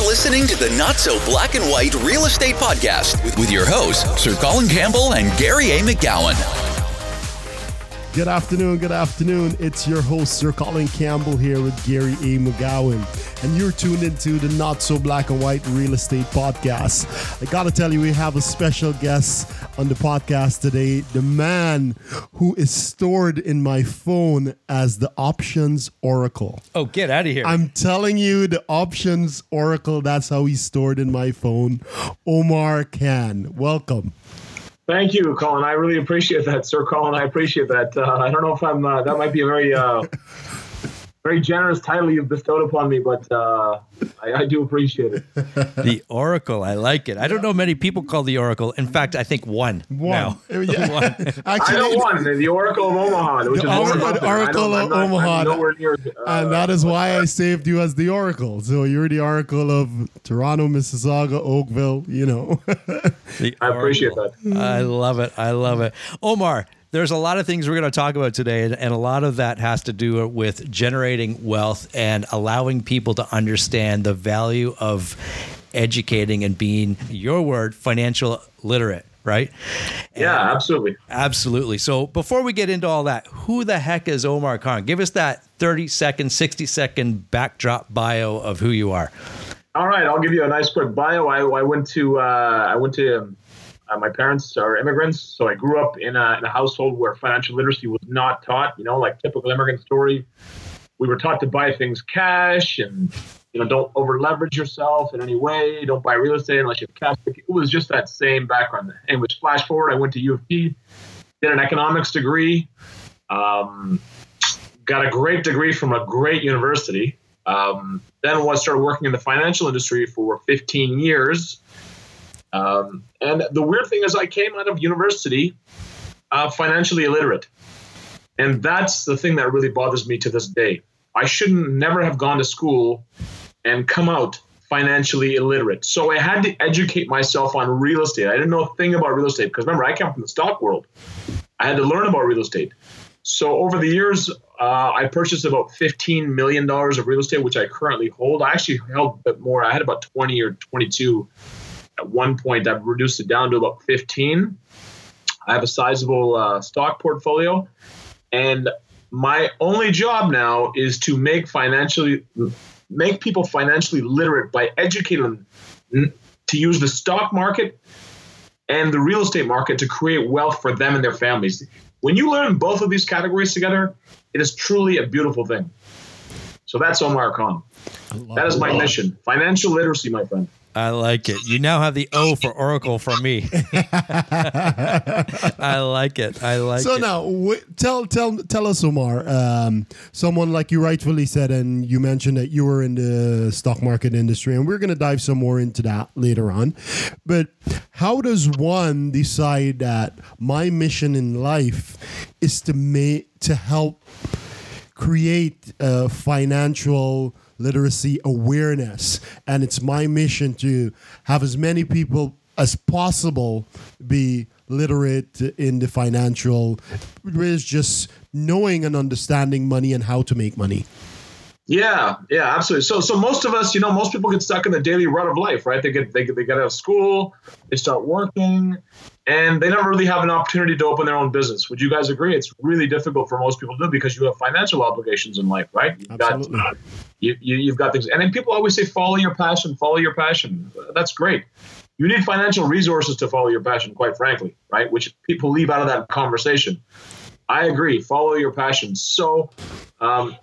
You're listening to the Not So Black and White Real Estate Podcast with, your hosts, Sir Colin Campbell and Gary A. McGowan. Good afternoon, good afternoon. It's your host, Sir Colin Campbell, here with Gary A. McGowan, and you're tuned into the Not So Black and White Real Estate Podcast. I gotta tell you, we have a special guest on the podcast today, the man who is stored in my phone as the Options Oracle. Oh, get out of here. I'm telling you, the Options Oracle, that's how he's stored in my phone. Omar Khan, welcome. Thank you, Colin. I really appreciate that, Sir Colin. I appreciate that. Uh, I don't know if I'm. Uh, that might be a very, uh, very generous title you've bestowed upon me, but uh, I, I, do appreciate it. the Oracle, I like it. I don't know many people call the Oracle. In fact, I think one. One. Now. Yeah. one. Actually, I know one. The Oracle of Omaha, which the is Oracle, Oracle of not, Omaha, near, uh, and that is why I saved you as the Oracle. So you're the Oracle of Toronto, Mississauga, Oakville. You know. I appreciate that. I love it. I love it, Omar there's a lot of things we're going to talk about today, and, and, a lot of that has to do with generating wealth and allowing people to understand the value of educating and being your word financial literate right? Yeah and absolutely. Absolutely. So before we get into all that who the heck is omar khan? Give us that 30 second 60 second backdrop bio of who you are. All right i'll give you a nice quick bio. I, I went to uh, i went to um, uh, my parents are immigrants, so I grew up in a, in a household where financial literacy was not taught. You know, like typical immigrant story. We were taught to buy things cash and you know don't over leverage yourself in any way. Don't buy real estate unless you have cash. It was just that same background. Which flash forward, I went to U of T, did an economics degree, um, got a great degree from a great university. Um, then was started working in the financial industry for 15 years um, and the weird thing is, I came out of university uh, financially illiterate. And that's the thing that really bothers me to this day. I shouldn't never have gone to school and come out financially illiterate. So I had to educate myself on real estate. I didn't know a thing about real estate because remember, I come from the stock world. I had to learn about real estate. So over the years, uh, I purchased about $15 million of real estate, which I currently hold. I actually held a bit more. I had about 20 or 22 at one point, I've reduced it down to about 15. I have a sizable uh, stock portfolio, and my only job now is to make financially make people financially literate by educating them to use the stock market and the real estate market to create wealth for them and their families. When you learn both of these categories together, it is truly a beautiful thing. So that's Omar Khan. That is my mission. Financial literacy, my friend. I like it. You now have the O for Oracle from me. I like it. I like so it. So now, w- tell tell tell us, Omar. Um, someone like you rightfully said, and you mentioned that you were in the stock market industry, and we're going to dive some more into that later on. But how does one decide that my mission in life is to make to help create a financial literacy awareness. And it's my mission to have as many people as possible be literate in the financial, is just knowing and understanding money and how to make money. Yeah, yeah, absolutely. So, so most of us, you know, most people get stuck in the daily rut of life, right? They get they get, they get out of school, they start working, and they never really have an opportunity to open their own business. Would you guys agree? It's really difficult for most people to do because you have financial obligations in life, right? You've Absolutely. Got, you, you, have got things, and then people always say, "Follow your passion, follow your passion." That's great. You need financial resources to follow your passion, quite frankly, right? Which people leave out of that conversation. I agree. Follow your passion. So, um,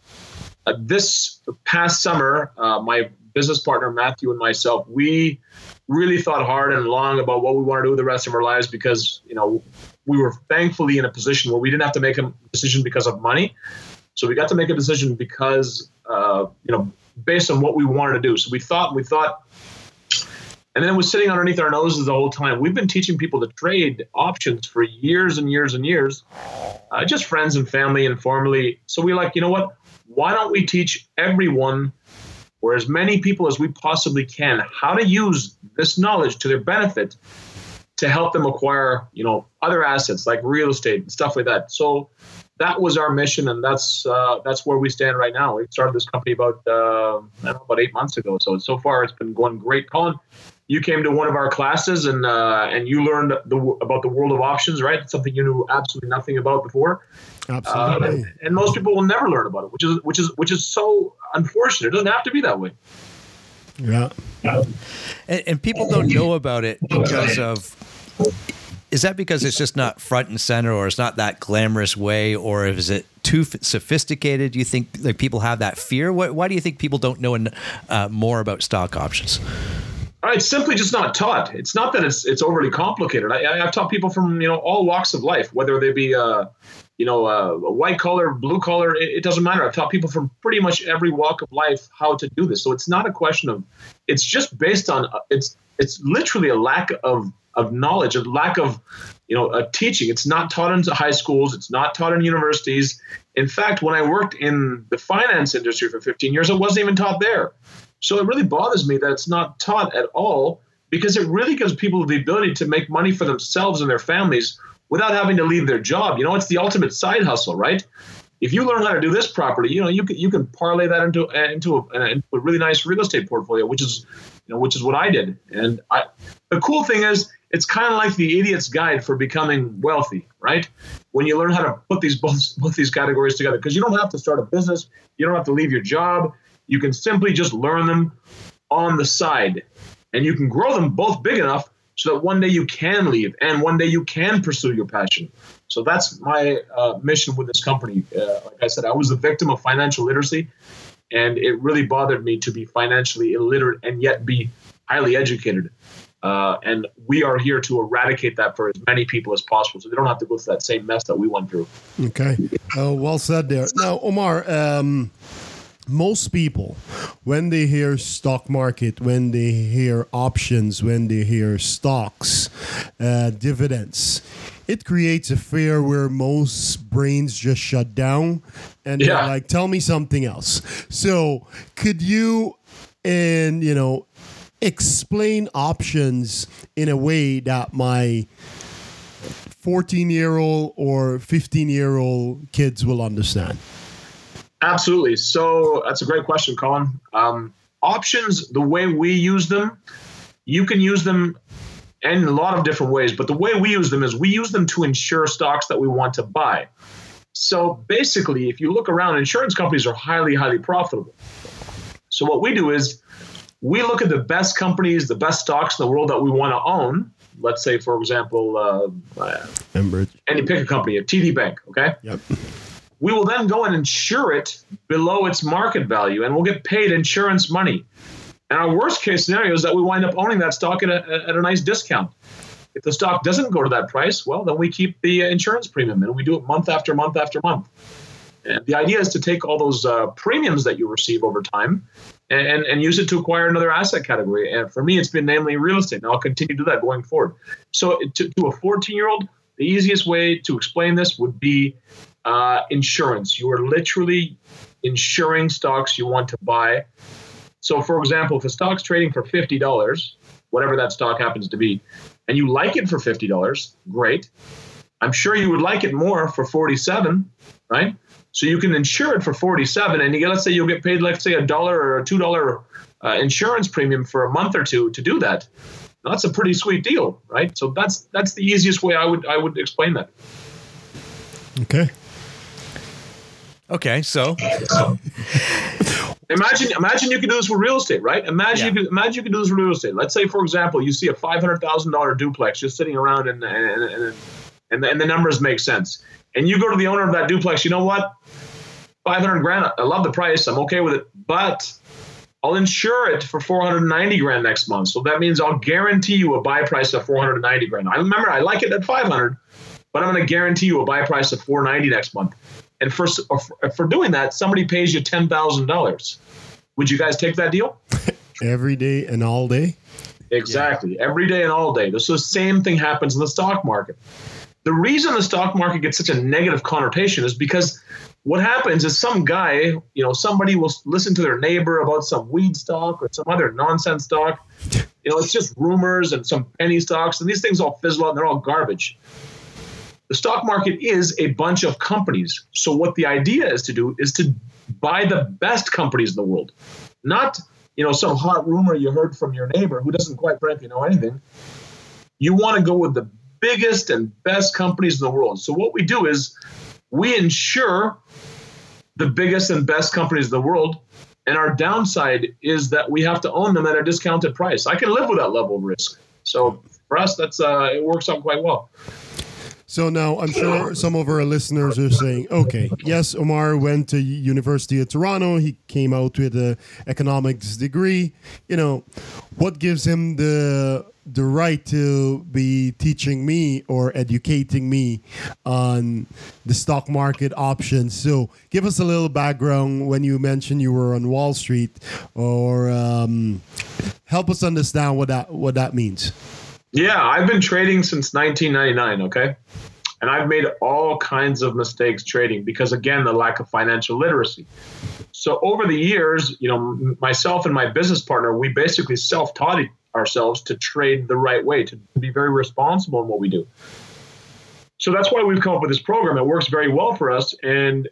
uh, this past summer, uh, my business partner Matthew and myself, we really thought hard and long about what we want to do with the rest of our lives because you know we were thankfully in a position where we didn't have to make a decision because of money. So we got to make a decision because uh, you know based on what we wanted to do. So we thought we thought. And then was sitting underneath our noses the whole time. We've been teaching people to trade options for years and years and years, uh, just friends and family informally. So we like, you know what? Why don't we teach everyone or as many people as we possibly can how to use this knowledge to their benefit to help them acquire you know other assets like real estate and stuff like that so that was our mission, and that's uh, that's where we stand right now. We started this company about uh, know, about eight months ago, so so far it's been going great. Colin, you came to one of our classes and uh, and you learned the, about the world of options, right? It's something you knew absolutely nothing about before. Absolutely. Uh, and most people will never learn about it, which is which is which is so unfortunate. It doesn't have to be that way. Yeah. And, and people don't know about it because of. Is that because it's just not front and center, or it's not that glamorous way, or is it too sophisticated? Do you think like people have that fear? Why, why do you think people don't know uh, more about stock options? Uh, it's simply just not taught. It's not that it's it's overly complicated. I, I've taught people from you know all walks of life, whether they be uh, you know uh, white collar, blue collar. It, it, doesn't matter. I've taught people from pretty much every walk of life how to do this. So it's not a question of. It's just based on. Uh, it's it's literally a lack of of knowledge, a lack of you know a teaching. It's not taught in high schools. It's not taught in universities. In fact, when I worked in the finance industry for 15 years, it wasn't even taught there. So it really bothers me that it's not taught at all because it really gives people the ability to make money for themselves and their families without having to leave their job. You know, it's the ultimate side hustle, right? If you learn how to do this properly, you know you can you can parlay that into uh, into a, uh, into a really nice real estate portfolio, which is you know which is what I did. And I, the cool thing is, it's kind of like the idiot's guide for becoming wealthy, right? When you learn how to put these both both these categories together, because you don't have to start a business, you don't have to leave your job, you can simply just learn them on the side and you can grow them both big enough so that one day you can leave and one day you can pursue your passion. So that's my uh, mission with this company. Uh, like I said, I was a victim of financial literacy, and it really bothered me to be financially illiterate and yet be highly educated. Uh, and we are here to eradicate that for as many people as possible so they don't have to go through that same mess that we went through. Okay. Uh, well said there. Now, Omar, um, most people when they hear stock market when they hear options when they hear stocks uh, dividends it creates a fear where most brains just shut down and yeah. they're like tell me something else so could you and you know explain options in a way that my 14 year old or 15 year old kids will understand Absolutely. So that's a great question, Colin. Um, options, the way we use them, you can use them in a lot of different ways, but the way we use them is we use them to insure stocks that we want to buy. So basically, if you look around, insurance companies are highly, highly profitable. So what we do is we look at the best companies, the best stocks in the world that we want to own. Let's say, for example, uh, uh, any pick a company, a TD Bank. Okay. Yep we will then go and insure it below its market value and we'll get paid insurance money. And our worst case scenario is that we wind up owning that stock at a, at a nice discount. If the stock doesn't go to that price, well, then we keep the uh, insurance premium and we do it month after month after month. And the idea is to take all those uh, premiums that you receive over time and, and use it to acquire another asset category. And for me, it's been namely real estate. And I'll continue to do that going forward. So to, to a 14 year old, the easiest way to explain this would be uh, insurance. You are literally insuring stocks you want to buy. So, for example, if a stock's trading for $50, whatever that stock happens to be, and you like it for $50, great. I'm sure you would like it more for 47, right? So you can insure it for 47 and you get, let's say you'll get paid, let's say a dollar or a $2 uh, insurance premium for a month or two to do that. Now, that's a pretty sweet deal, right? So that's that's the easiest way I would I would explain that. Okay. Okay, so imagine imagine you can do this with real estate, right? Imagine yeah. you can imagine you can do this with real estate. Let's say, for example, you see a five hundred thousand dollar duplex just sitting around, and and and and the, and the numbers make sense. And you go to the owner of that duplex. You know what? Five hundred grand. I love the price. I'm okay with it, but I'll insure it for 490 grand next month. So that means I'll guarantee you a buy price of 490 grand. I remember I like it at 500, but I'm going to guarantee you a buy price of 490 next month. And for for doing that, somebody pays you ten thousand dollars. Would you guys take that deal? Every day and all day. Exactly, yeah. every day and all day. So the same thing happens in the stock market. The reason the stock market gets such a negative connotation is because what happens is some guy, you know, somebody will listen to their neighbor about some weed stock or some other nonsense stock. You know, it's just rumors and some penny stocks, and these things all fizzle out and they're all garbage. The stock market is a bunch of companies. So what the idea is to do is to buy the best companies in the world, not you know some hot rumor you heard from your neighbor who doesn't quite frankly know anything. You want to go with the biggest and best companies in the world. So what we do is we insure the biggest and best companies in the world. And our downside is that we have to own them at a discounted price. I can live with that level of risk. So for us, that's uh, it works out quite well. So now I'm sure some of our listeners are saying, okay, yes, Omar went to University of Toronto. He came out with an economics degree. You know, what gives him the the right to be teaching me or educating me on the stock market options. So, give us a little background when you mentioned you were on Wall Street, or um, help us understand what that what that means. Yeah, I've been trading since 1999. Okay. And I've made all kinds of mistakes trading because, again, the lack of financial literacy. So, over the years, you know, myself and my business partner, we basically self taught ourselves to trade the right way, to be very responsible in what we do. So, that's why we've come up with this program. It works very well for us. And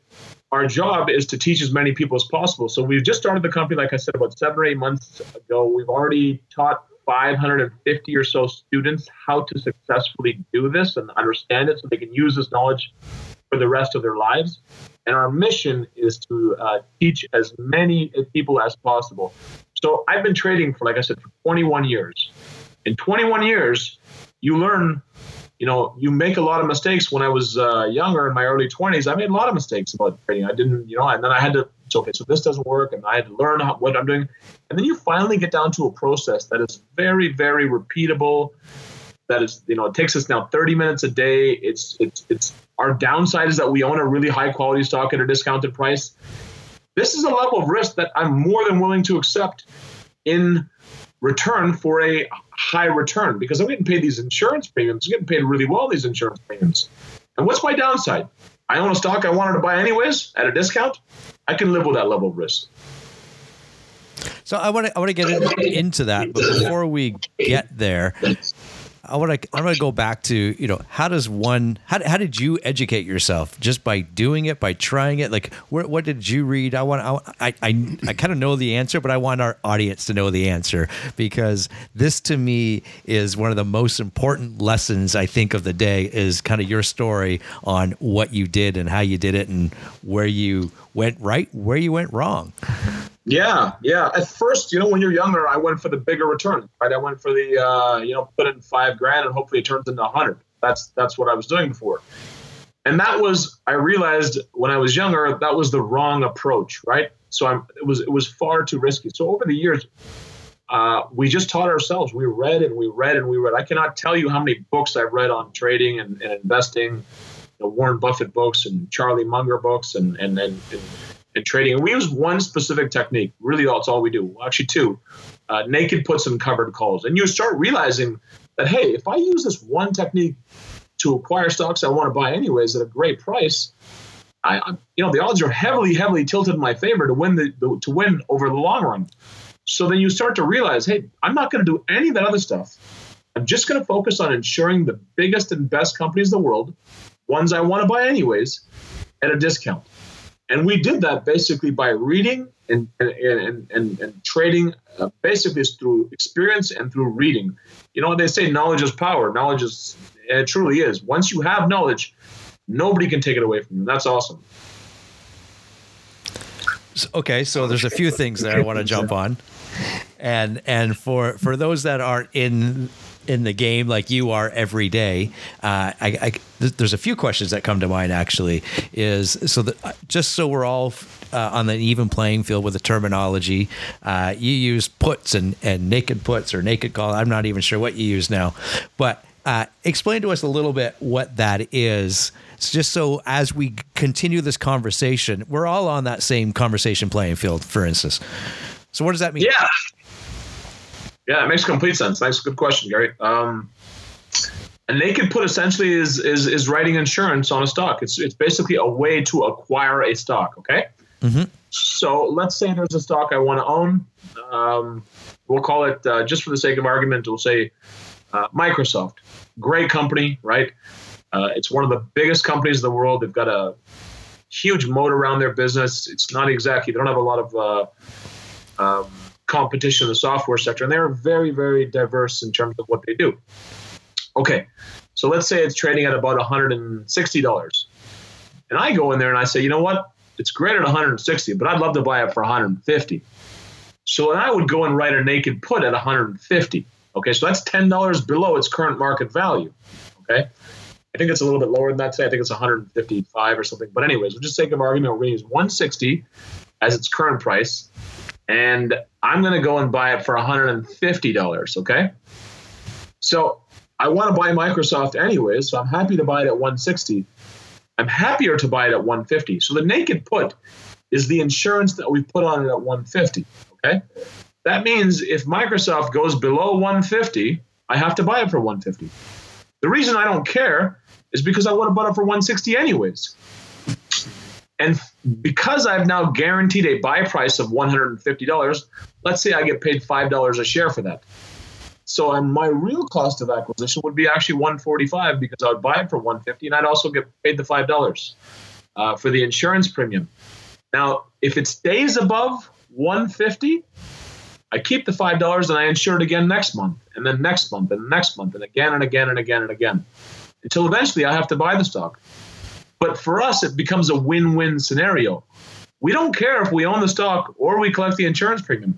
our job is to teach as many people as possible. So, we've just started the company, like I said, about seven or eight months ago. We've already taught 550 or so students how to successfully do this and understand it so they can use this knowledge for the rest of their lives. And our mission is to uh, teach as many people as possible. So I've been trading for, like I said, for 21 years. In 21 years, you learn, you know, you make a lot of mistakes. When I was uh, younger, in my early 20s, I made a lot of mistakes about trading. I didn't, you know, and then I had to okay, so this doesn't work, and I had to learn how, what I'm doing. And then you finally get down to a process that is very, very repeatable. That is, you know, it takes us now 30 minutes a day. It's, it's, it's our downside is that we own a really high quality stock at a discounted price. This is a level of risk that I'm more than willing to accept in return for a high return because I'm getting paid these insurance premiums. I'm getting paid really well these insurance premiums. And what's my downside? I own a stock I wanted to buy anyways at a discount. I can live with that level of risk. So I want to I want to get into that, but before we get there, I want to I want to go back to you know how does one how, how did you educate yourself just by doing it by trying it like where, what did you read I want I I, I kind of know the answer but I want our audience to know the answer because this to me is one of the most important lessons I think of the day is kind of your story on what you did and how you did it and where you went right where you went wrong. Yeah, yeah. At first, you know, when you're younger, I went for the bigger return. Right, I went for the, uh, you know, put in five grand and hopefully it turns into a hundred. That's that's what I was doing before, and that was I realized when I was younger that was the wrong approach. Right, so I'm it was it was far too risky. So over the years, uh, we just taught ourselves. We read and we read and we read. I cannot tell you how many books I've read on trading and, and investing. Know, Warren Buffett books and Charlie Munger books and and and, and and trading. And we use one specific technique. Really, that's all we do. Well, actually, two uh, naked puts and covered calls. And you start realizing that, hey, if I use this one technique to acquire stocks I want to buy anyways at a great price, I, I you know, the odds are heavily, heavily tilted in my favor to win the, the to win over the long run. So then you start to realize, hey, I'm not going to do any of that other stuff. I'm just going to focus on insuring the biggest and best companies in the world, ones I want to buy anyways, at a discount. And we did that basically by reading and, and, and, and, and trading, uh, basically through experience and through reading. You know, they say knowledge is power. Knowledge is, it truly is. Once you have knowledge, nobody can take it away from you. That's awesome. Okay, so there's a few things that I want to jump on, and and for for those that aren't in in the game like you are every day, uh, I, I, there's a few questions that come to mind. Actually, is so that uh, just so we're all uh, on an even playing field with the terminology, uh, you use puts and and naked puts or naked call. I'm not even sure what you use now, but uh, explain to us a little bit what that is. It's just so as we continue this conversation, we're all on that same conversation playing field. For instance, so what does that mean? Yeah. Yeah, it makes complete sense. Nice, good question, Gary. Um, a naked put essentially is is is writing insurance on a stock. It's it's basically a way to acquire a stock. Okay. Mm-hmm. So let's say there's a stock I want to own. Um, we'll call it uh, just for the sake of argument. We'll say uh, Microsoft. Great company, right? Uh, it's one of the biggest companies in the world. They've got a huge moat around their business. It's not exactly they don't have a lot of uh, um, competition in the software sector, and they're very very diverse in terms of what they do. Okay, so let's say it's trading at about 160 dollars, and I go in there and I say, you know what? It's great at 160, but I'd love to buy it for 150. So then I would go and write a naked put at 150. Okay, so that's ten dollars below its current market value. Okay, I think it's a little bit lower than that today. I think it's 155 or something. But anyways, we'll just take an argument. We're going to use 160 as its current price, and I'm going to go and buy it for 150 dollars. Okay, so I want to buy Microsoft anyways, so I'm happy to buy it at 160. I'm happier to buy it at 150. So the naked put is the insurance that we put on it at 150. Okay. That means if Microsoft goes below 150, I have to buy it for 150. The reason I don't care is because I would have bought it for 160 anyways. And because I've now guaranteed a buy price of $150, let's say I get paid $5 a share for that. So and my real cost of acquisition would be actually 145 because I would buy it for 150 and I'd also get paid the $5 uh, for the insurance premium. Now, if it stays above 150, I keep the five dollars and I insure it again next month, and then next month, and next month, and again and again and again and again, until eventually I have to buy the stock. But for us, it becomes a win-win scenario. We don't care if we own the stock or we collect the insurance premium.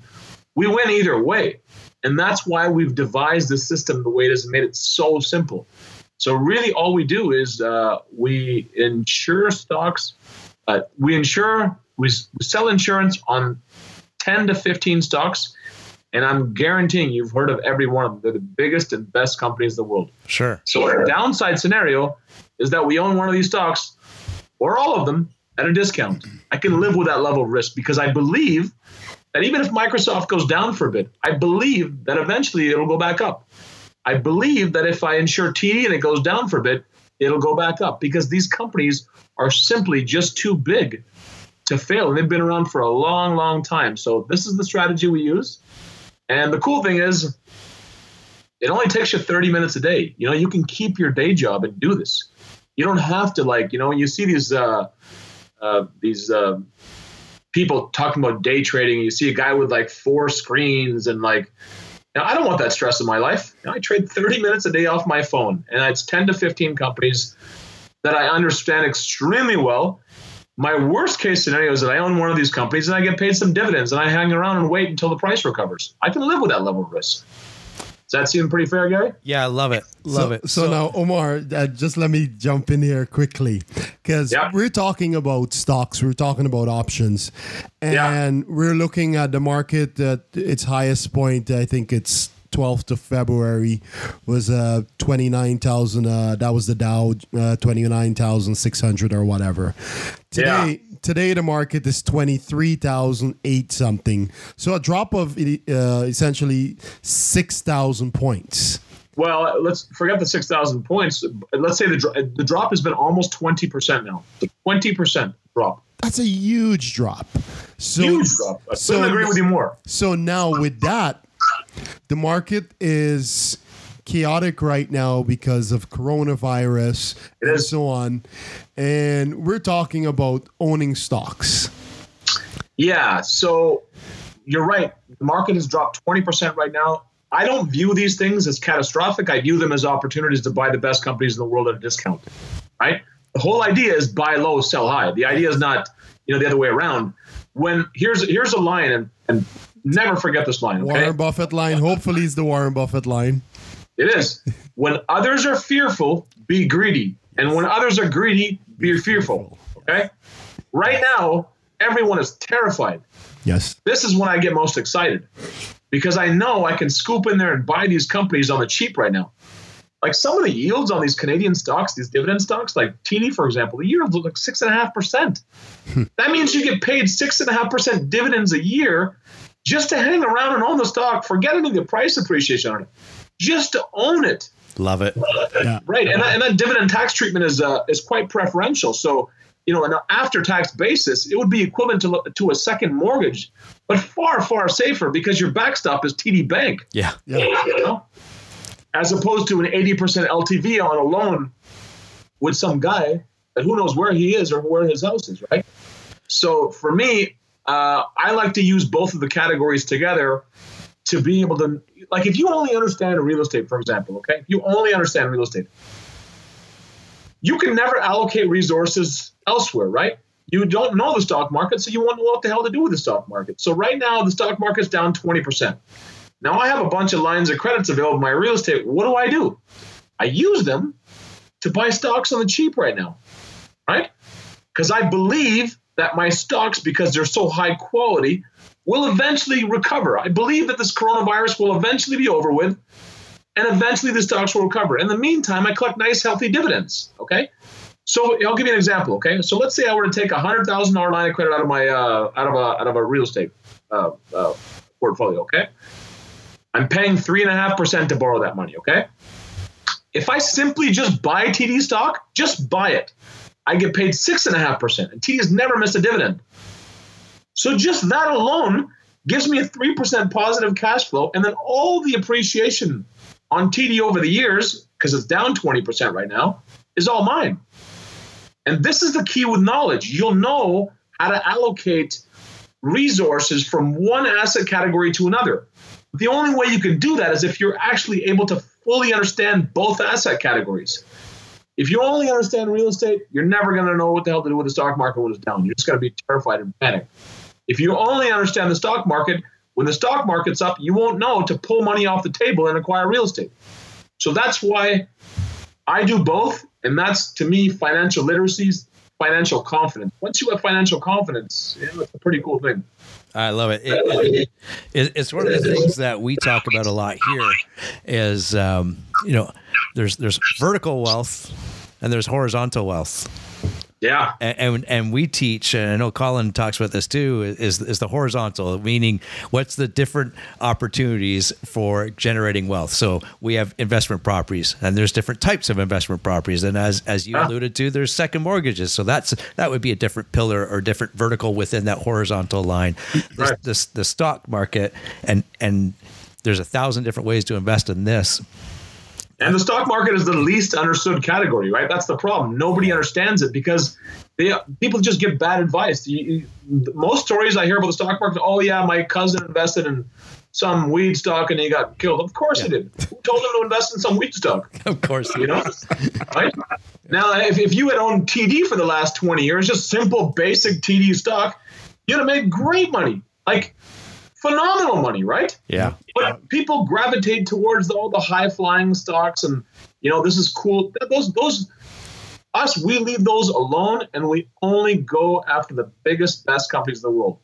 We win either way, and that's why we've devised the system the way it is and made it so simple. So really, all we do is uh, we insure stocks. Uh, we insure. We, we sell insurance on 10 to 15 stocks and I'm guaranteeing you've heard of every one of them. They're the biggest and best companies in the world. Sure. So our downside scenario is that we own one of these stocks or all of them at a discount. I can live with that level of risk because I believe that even if Microsoft goes down for a bit, I believe that eventually it'll go back up. I believe that if I insure TD and it goes down for a bit, it'll go back up because these companies are simply just too big to fail. And they've been around for a long, long time. So this is the strategy we use. And the cool thing is, it only takes you 30 minutes a day. You know, you can keep your day job and do this. You don't have to like, you know, when you see these uh, uh, these uh, people talking about day trading, you see a guy with like four screens and like, know, I don't want that stress in my life. I trade 30 minutes a day off my phone, and it's 10 to 15 companies that I understand extremely well my worst case scenario is that I own one of these companies and I get paid some dividends and I hang around and wait until the price recovers. I can live with that level of risk. Does that seem pretty fair, Gary? Yeah, I love it. Love so, it. So, now, Omar, uh, just let me jump in here quickly because Yeah. we're talking about stocks, we're talking about options, Yeah. and we're looking at the market at its highest point. I think it's 12th of February was uh 29,000 uh that was the Dow uh, 29,600 or whatever. Today today the market is 23,008 something. So a drop of uh, essentially 6,000 points. Well, let's forget the 6,000 points. Let's say the, the drop has been almost 20% now. 20% drop. That's a huge drop. So, Huge drop. I so- couldn't agree with you more. So now with that, the market is chaotic right now because of coronavirus It and is. so on. And we're talking about owning stocks. Yeah, so you're right. The market has dropped 20% right now. I don't view these things as catastrophic. I view them as opportunities to buy the best companies in the world at a discount. Right? The whole idea is buy low, sell high. The idea is not, you know, the other way around. When here's here's a line and and never forget this line, okay? Warren Buffett line. Hopefully, it's the Warren Buffett line. It is. When others are fearful, be greedy. And when others are greedy, be fearful. Okay? Right now, everyone is terrified. Yes. This is when I get most excited because I know I can scoop in there and buy these companies on the cheap right now. Like some of the yields on these Canadian stocks, these dividend stocks, like TD, for example, the yield look like six and a half percent. That means you get paid six and a half percent dividends a year just to hang around and own the stock, forget any of the price appreciation on it, just to own it. love it. Yeah. Right, and that, and that dividend tax treatment is uh, is quite preferential. So, you know, an after tax basis, it would be equivalent to to a second mortgage, but far far safer because your backstop is TD Bank. Yeah. Yeah. You know? As opposed to an eighty percent LTV on a loan with some guy that who knows where he is or where his house is, right? So for me, uh, I like to use both of the categories together to be able to, like, if you only understand real estate, for example, okay, you only understand real estate, you can never allocate resources elsewhere, right? You don't know the stock market, so you won't know what the hell to do with the stock market. So right now, the stock market's down 20%. Now I have a bunch of lines of credits available in my real estate. What do I do? I use them to buy stocks on the cheap right now, right? Because I believe that my stocks, because they're so high quality, will eventually recover. I believe that this coronavirus will eventually be over with, and eventually the stocks will recover. In the meantime, I collect nice, healthy dividends. Okay. So I'll give you an example. Okay. So let's say I were to take a hundred thousand dollar line of credit out of my uh, out of a out of a real estate uh, uh, portfolio. Okay. I'm paying three and a half percent to borrow that money. Okay. If I simply just buy TD stock, just buy it, I get paid six and a half percent, and TD has never missed a dividend. So just that alone gives me a three percent positive cash flow, and then all the appreciation on TD over the years, because it's down twenty percent right now, is all mine. And this is the key with knowledge. You'll know how to allocate resources from one asset category to another. The only way you can do that is if you're actually able to fully understand both asset categories. If you only understand real estate, you're never going to know what the hell to do with the stock market when it's down. You're just going to be terrified and panic. If you only understand the stock market, when the stock market's up, you won't know to pull money off the table and acquire real estate. So that's why I do both. And that's to me financial literacy, financial confidence. Once you have financial confidence, it's a pretty cool thing. I love it. It, it. It's one of the things that we talk about a lot here. Is um, you know, there's there's vertical wealth and there's horizontal wealth. Yeah, and, and, and we teach, and I know Colin talks about this too. Is is the horizontal meaning what's the different opportunities for generating wealth? So we have investment properties, and there's different types of investment properties, and as as you alluded to, there's second mortgages. So that's that would be a different pillar or different vertical within that horizontal line. Right. The, stock market, and and there's a thousand different ways to invest in this. And the stock market is the least understood category, right? That's the problem. Nobody understands it because they, people just give bad advice. You, you, most stories I hear about the stock market, oh yeah, my cousin invested in some weed stock and he got killed. Of course yeah. he did. Who told him to invest in some weed stock? Of course, you know. right now, if, if you had owned TD for the last twenty years, just simple basic TD stock, you'd have made great money. Like phenomenal money, right? Yeah. But people gravitate towards all the high flying stocks, and you know this is cool. Those those us we leave those alone, and we only go after the biggest best companies in the world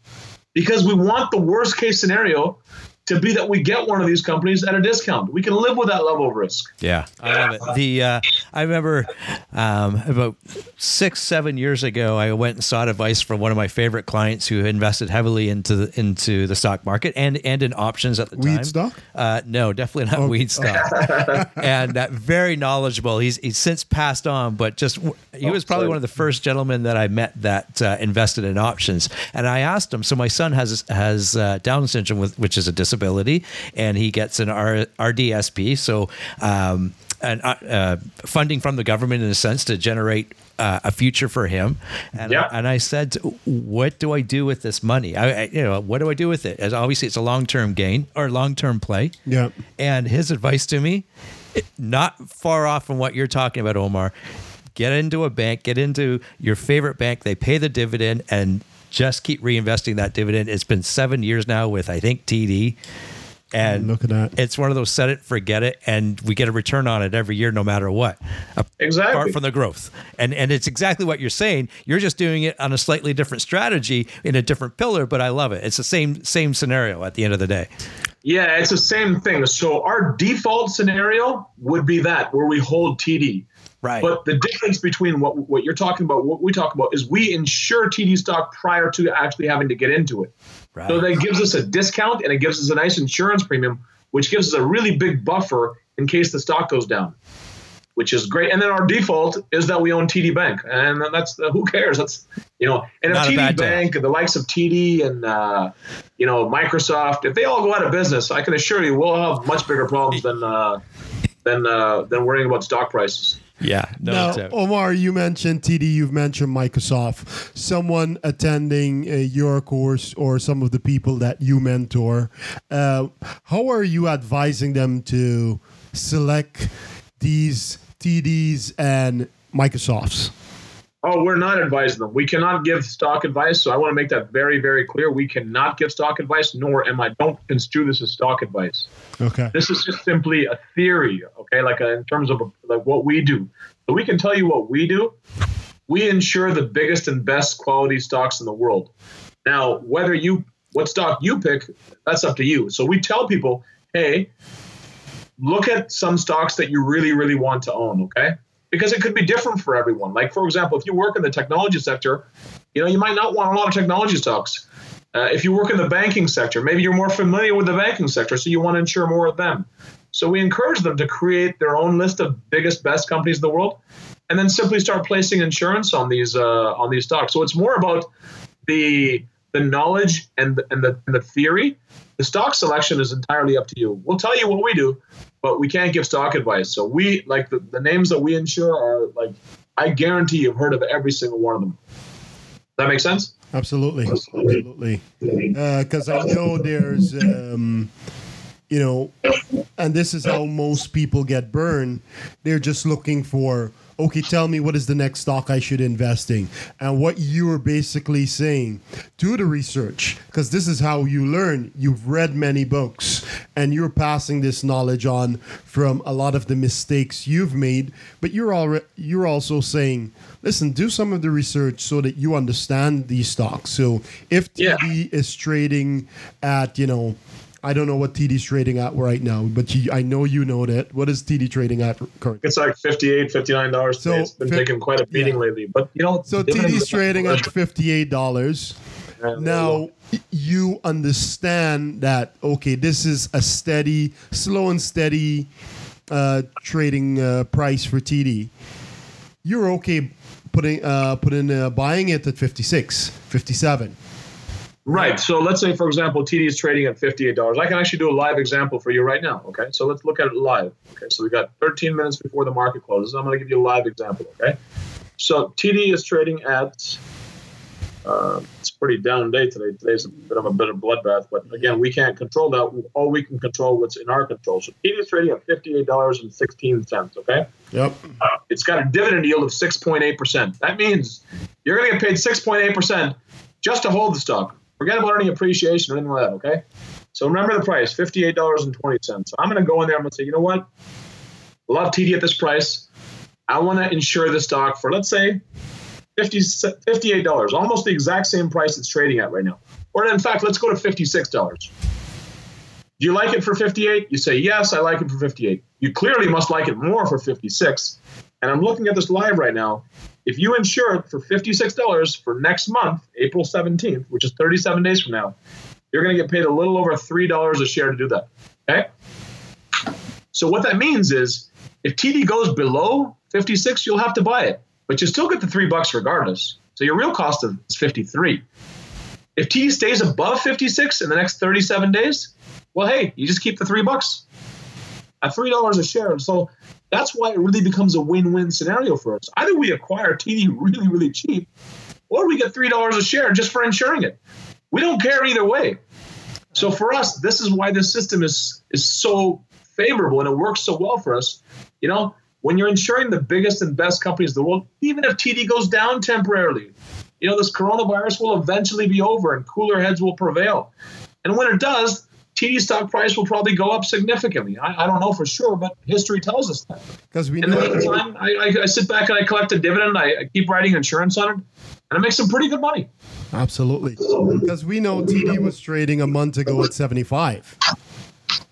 because we want the worst case scenario to be that we get one of these companies at a discount. We can live with that level of risk. Yeah, I love it. The uh, I remember um, about six, seven years ago, I went and sought advice from one of my favorite clients who invested heavily into the into the stock market and and in options at the weed time. stock? Uh, no, definitely not oh. weed stock. and uh, very knowledgeable. He's he's since passed on, but just he was probably one of the first gentlemen that I met that uh, invested in options. And I asked him. So my son has has uh, Down syndrome, with, which is a disability disability, and he gets an R- RDSP. So, um, an, uh, uh, funding from the government in a sense to generate uh, a future for him. And, yeah. I, and I said, what do I do with this money? I, I you know, what do I do with it? As obviously it's a long-term gain or long-term play. Yeah. And his advice to me, not far off from what you're talking about, Omar, get into a bank, get into your favorite bank. They pay the dividend and just keep reinvesting that dividend. It's been seven years now with I think TD. And look at that. It's one of those set it, forget it, and we get a return on it every year, no matter what. Exactly. Apart from the growth, and and it's exactly what you're saying. You're just doing it on a slightly different strategy in a different pillar, but I love it. It's the same same scenario at the end of the day. Yeah, it's the same thing. So our default scenario would be that where we hold TD. Right. But the difference between what what you're talking about, what we talk about, is we insure TD stock prior to actually having to get into it. Right. So that gives us a discount and it gives us a nice insurance premium, which gives us a really big buffer in case the stock goes down, which is great. And then our default is that we own TD Bank, and that's uh, who cares? That's you know, and if TD Bank, and the likes of TD and uh, you know Microsoft, if they all go out of business, I can assure you we'll have much bigger problems than uh, than uh, than worrying about stock prices. Yeah, no now. Omar, you mentioned TD, you've mentioned Microsoft. Someone attending uh, your course or some of the people that you mentor, uh, how are you advising them to select these TDs and Microsofts? Oh, we're not advising them. We cannot give stock advice. So I want to make that very, very clear. We cannot give stock advice, nor am I. Don't construe this as stock advice. Okay. This is just simply a theory, okay? Like a, in terms of like what we do. So we can tell you what we do. We insure the biggest and best quality stocks in the world. Now, whether you what stock you pick, that's up to you. So we tell people, hey, look at some stocks that you really, really want to own, okay? Because it could be different for everyone. Like, for example, if you work in the technology sector, you know, you might not want a lot of technology stocks. Uh, if you work in the banking sector, maybe you're more familiar with the banking sector, so you want to insure more of them. So we encourage them to create their own list of biggest, best companies in the world, and then simply start placing insurance on these uh, on these stocks. So it's more about the the knowledge and the, and the and the theory. The stock selection is entirely up to you. We'll tell you what we do, but we can't give stock advice. So we like the, the names that we insure are like I guarantee you've heard of every single one of them. Does that make sense? Absolutely, absolutely. Because uh, I know there's, um, you know, and this is how most people get burned. They're just looking for, okay, tell me what is the next stock I should invest in, and what you are basically saying, do the research, because this is how you learn. You've read many books, and you're passing this knowledge on from a lot of the mistakes you've made. But you're already you're also saying listen, do some of the research so that you understand these stocks. So if TD Yeah. is trading at, you know, I don't know what TD is trading at right now, but you, I know you know that. What is TD trading at currently? It's like 58 $59 So, today. It's been fif- taking quite a beating yeah. lately. But, you know, So TD's trading at fifty-eight dollars. Yeah, Now you understand that okay, this is a steady, slow and steady uh, trading uh, price for TD. You're okay putting uh, putting uh, buying it at 56, 57. Right. So let's say, for example, TD is trading at $58. I can actually do a live example for you right now. Okay. So let's look at it live. Okay. So we got 13 minutes before the market closes. I'm going to give you a live example. Okay. So TD is trading at, uh, it's pretty down day today. Today's a bit of a bit of bloodbath, but again, we can't control that. All we can control what's in our control. So TD is trading at $58.16. Okay. Yep. It's got a dividend yield of 6.8%. That means you're going to get paid 6.8% just to hold the stock. Forget about any appreciation or anything like that, okay? So remember the price, $58.20. So I'm going to go in there, I'm going to say, you know what? Love TD at this price. I want to insure the stock for, let's say, 50, $58, almost the exact same price it's trading at right now. Or in fact, let's go to $56. Do you like it for 58? You say, yes, I like it for 58. You clearly must like it more for 56. And I'm looking at this live right now. If you insure it for $56 for next month, April 17th, which is 37 days from now, you're going to get paid a little over $3 a share to do that. Okay? So what that means is if TD goes below 56, you'll have to buy it, but you still get the 3 bucks regardless. So your real cost is 53. If TD stays above 56 in the next 37 days, well, hey, you just keep the 3 bucks at $3 a share. So that's why it really becomes a win-win scenario for us. Either we acquire TD really, really cheap, or we get $3 a share just for insuring it. We don't care either way. So for us, this is why this system is is so favorable and it works so well for us. You know, when you're insuring the biggest and best companies in the world, even if TD goes down temporarily, you know, this coronavirus will eventually be over and cooler heads will prevail. And when it does, TD stock price will probably go up significantly. I, I don't know for sure, but history tells us that. Because we In the know meantime, I, I, sit back and I collect a dividend. I, I keep writing insurance on it, and I make some pretty good money. absolutely because we know TD was trading a month ago at 75.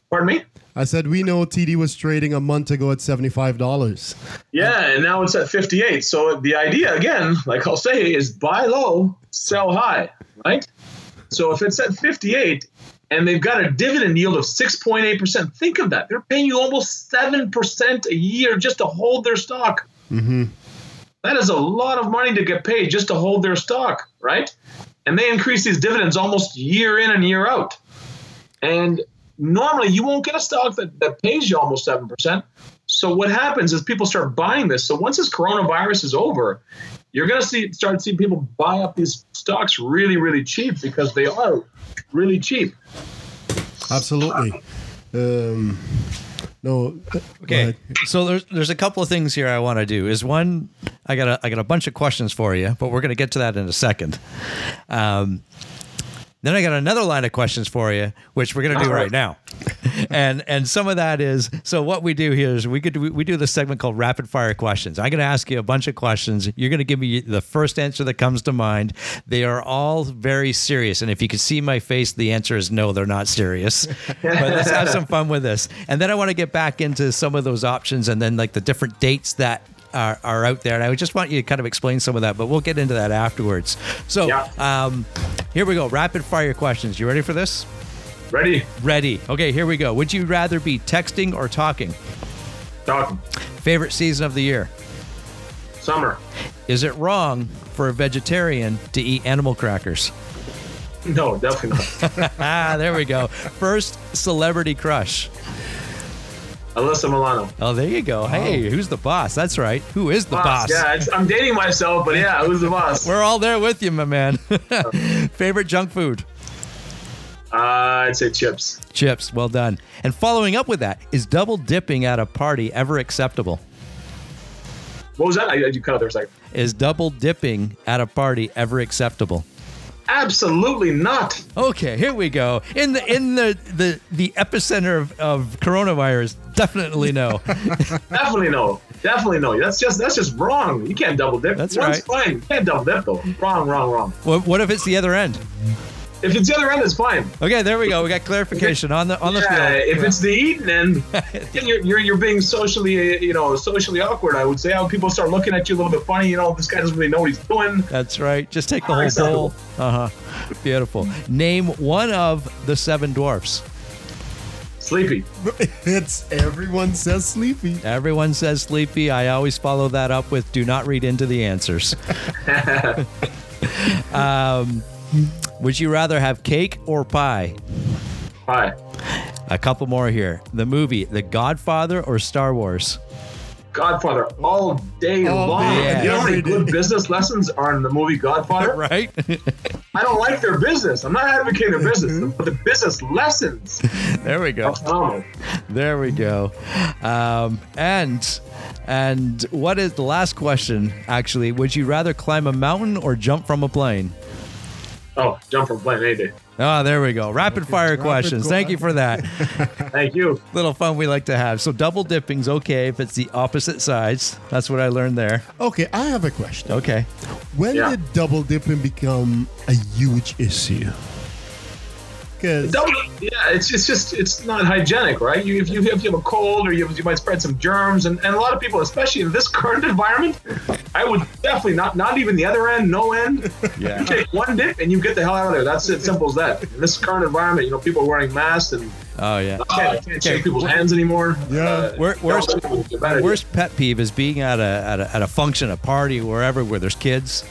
Pardon me? I said we know TD was trading a month ago at 75 dollars. Yeah, and now it's at 58. So the idea, again, like I'll say, is buy low, sell high, right? So if it's at 58 and they've got a dividend yield of 6.8%, think of that. They're paying you almost 7% a year just to hold their stock. Mm-hmm. That is a lot of money to get paid just to hold their stock, right? And they increase these dividends almost year in and year out. And normally you won't get a stock that, that pays you almost 7%. So what happens is people start buying this. So once this coronavirus is over, you're going to see start seeing people buy up these stocks really, really cheap because they are really cheap. Absolutely. Um, no. Okay, so there's there's a couple of things here I want to do. Is one, I got a I got a bunch of questions for you, but we're going to get to that in a second. Um, then I got another line of questions for you, which we're going to do right now. And and some of that is so what we do here is we could we do this segment called rapid fire questions. I'm going to ask you a bunch of questions. You're going to give me the first answer that comes to mind. They are all very serious, and if you can see my face, the answer is no, they're not serious. but let's have some fun with this. And then I want to get back into some of those options, and then like the different dates that are, are out there. And I just want you to kind of explain some of that, but we'll get into that afterwards. So Yeah. um, here we go. Rapid fire questions. You ready for this? Ready? Ready. Okay, here we go. Would you rather be texting or talking? Talking. Favorite season of the year? Summer. Is it wrong for a vegetarian to eat animal crackers? No, definitely not. Ah, there we go. First celebrity crush. Alyssa Milano. Oh, there you go. Hey, who's the boss? That's right. Who is the boss? Yeah, I'm dating myself, but yeah, who's the boss? We're all there with you, my man. Favorite junk food? Uh, I'd say chips. Chips. Well done. And following up with that, is double dipping at a party ever acceptable? What was that? I, you cut out there a second. Is double dipping at a party ever acceptable? Absolutely not. Okay, here we go. In the in the the, the epicenter of, of coronavirus, definitely no. Definitely no. Definitely no. That's just that's just wrong. You can't double dip. That's One's right. fine. You can't double dip though. Wrong, wrong, wrong. what, what if it's the other end? If it's the other end, it's fine. Okay, there we go. We got clarification on the on the Yeah, field. if it's the eating end, then you're, you're you're being socially, uh, you know, socially awkward. I would say how people start looking at you a little bit funny. You know, this guy doesn't really know what he's doing. That's right. Just take the whole Unacceptable. bowl. Uh huh. Beautiful. Name one of the seven dwarfs. Sleepy. It's everyone says sleepy. Everyone says sleepy. I always follow that up with do not read into the answers. um, would you rather have cake or pie? Pie. A couple more here. The movie The Godfather or Star Wars? Godfather all day All long. day, You know how many good business lessons are in the movie Godfather? Right? I don't like their business. I'm not advocating their business, but the business lessons there we go. phenomenal. There we go. Um, and and what is the last question actually? Would you rather climb a mountain or jump from a plane? Oh, jump from plane any day. Oh, there we go. Rapid fire rapid questions. Thank you for that. Thank you. Little fun we like to have. So double dipping's okay if it's the opposite sides. That's what I learned there. Okay, I have a question. Okay. When Yeah. did double dipping become a huge issue? Because Double, yeah, it's, it's just it's not hygienic, right? You, if you if you have a cold or you, you might spread some germs, and, and a lot of people, especially in this current environment, I would definitely not not even the other end, no end. Yeah. You take one dip and you get the hell out of there. That's it, simple as that. In this current environment, you know, people are wearing masks and Oh yeah. I can't, I can't shake people's hands anymore. Yeah. Uh, Wor- worst, double dipping is a bad my idea. worst pet peeve is being at a, at a at a function, a party, wherever where there's kids,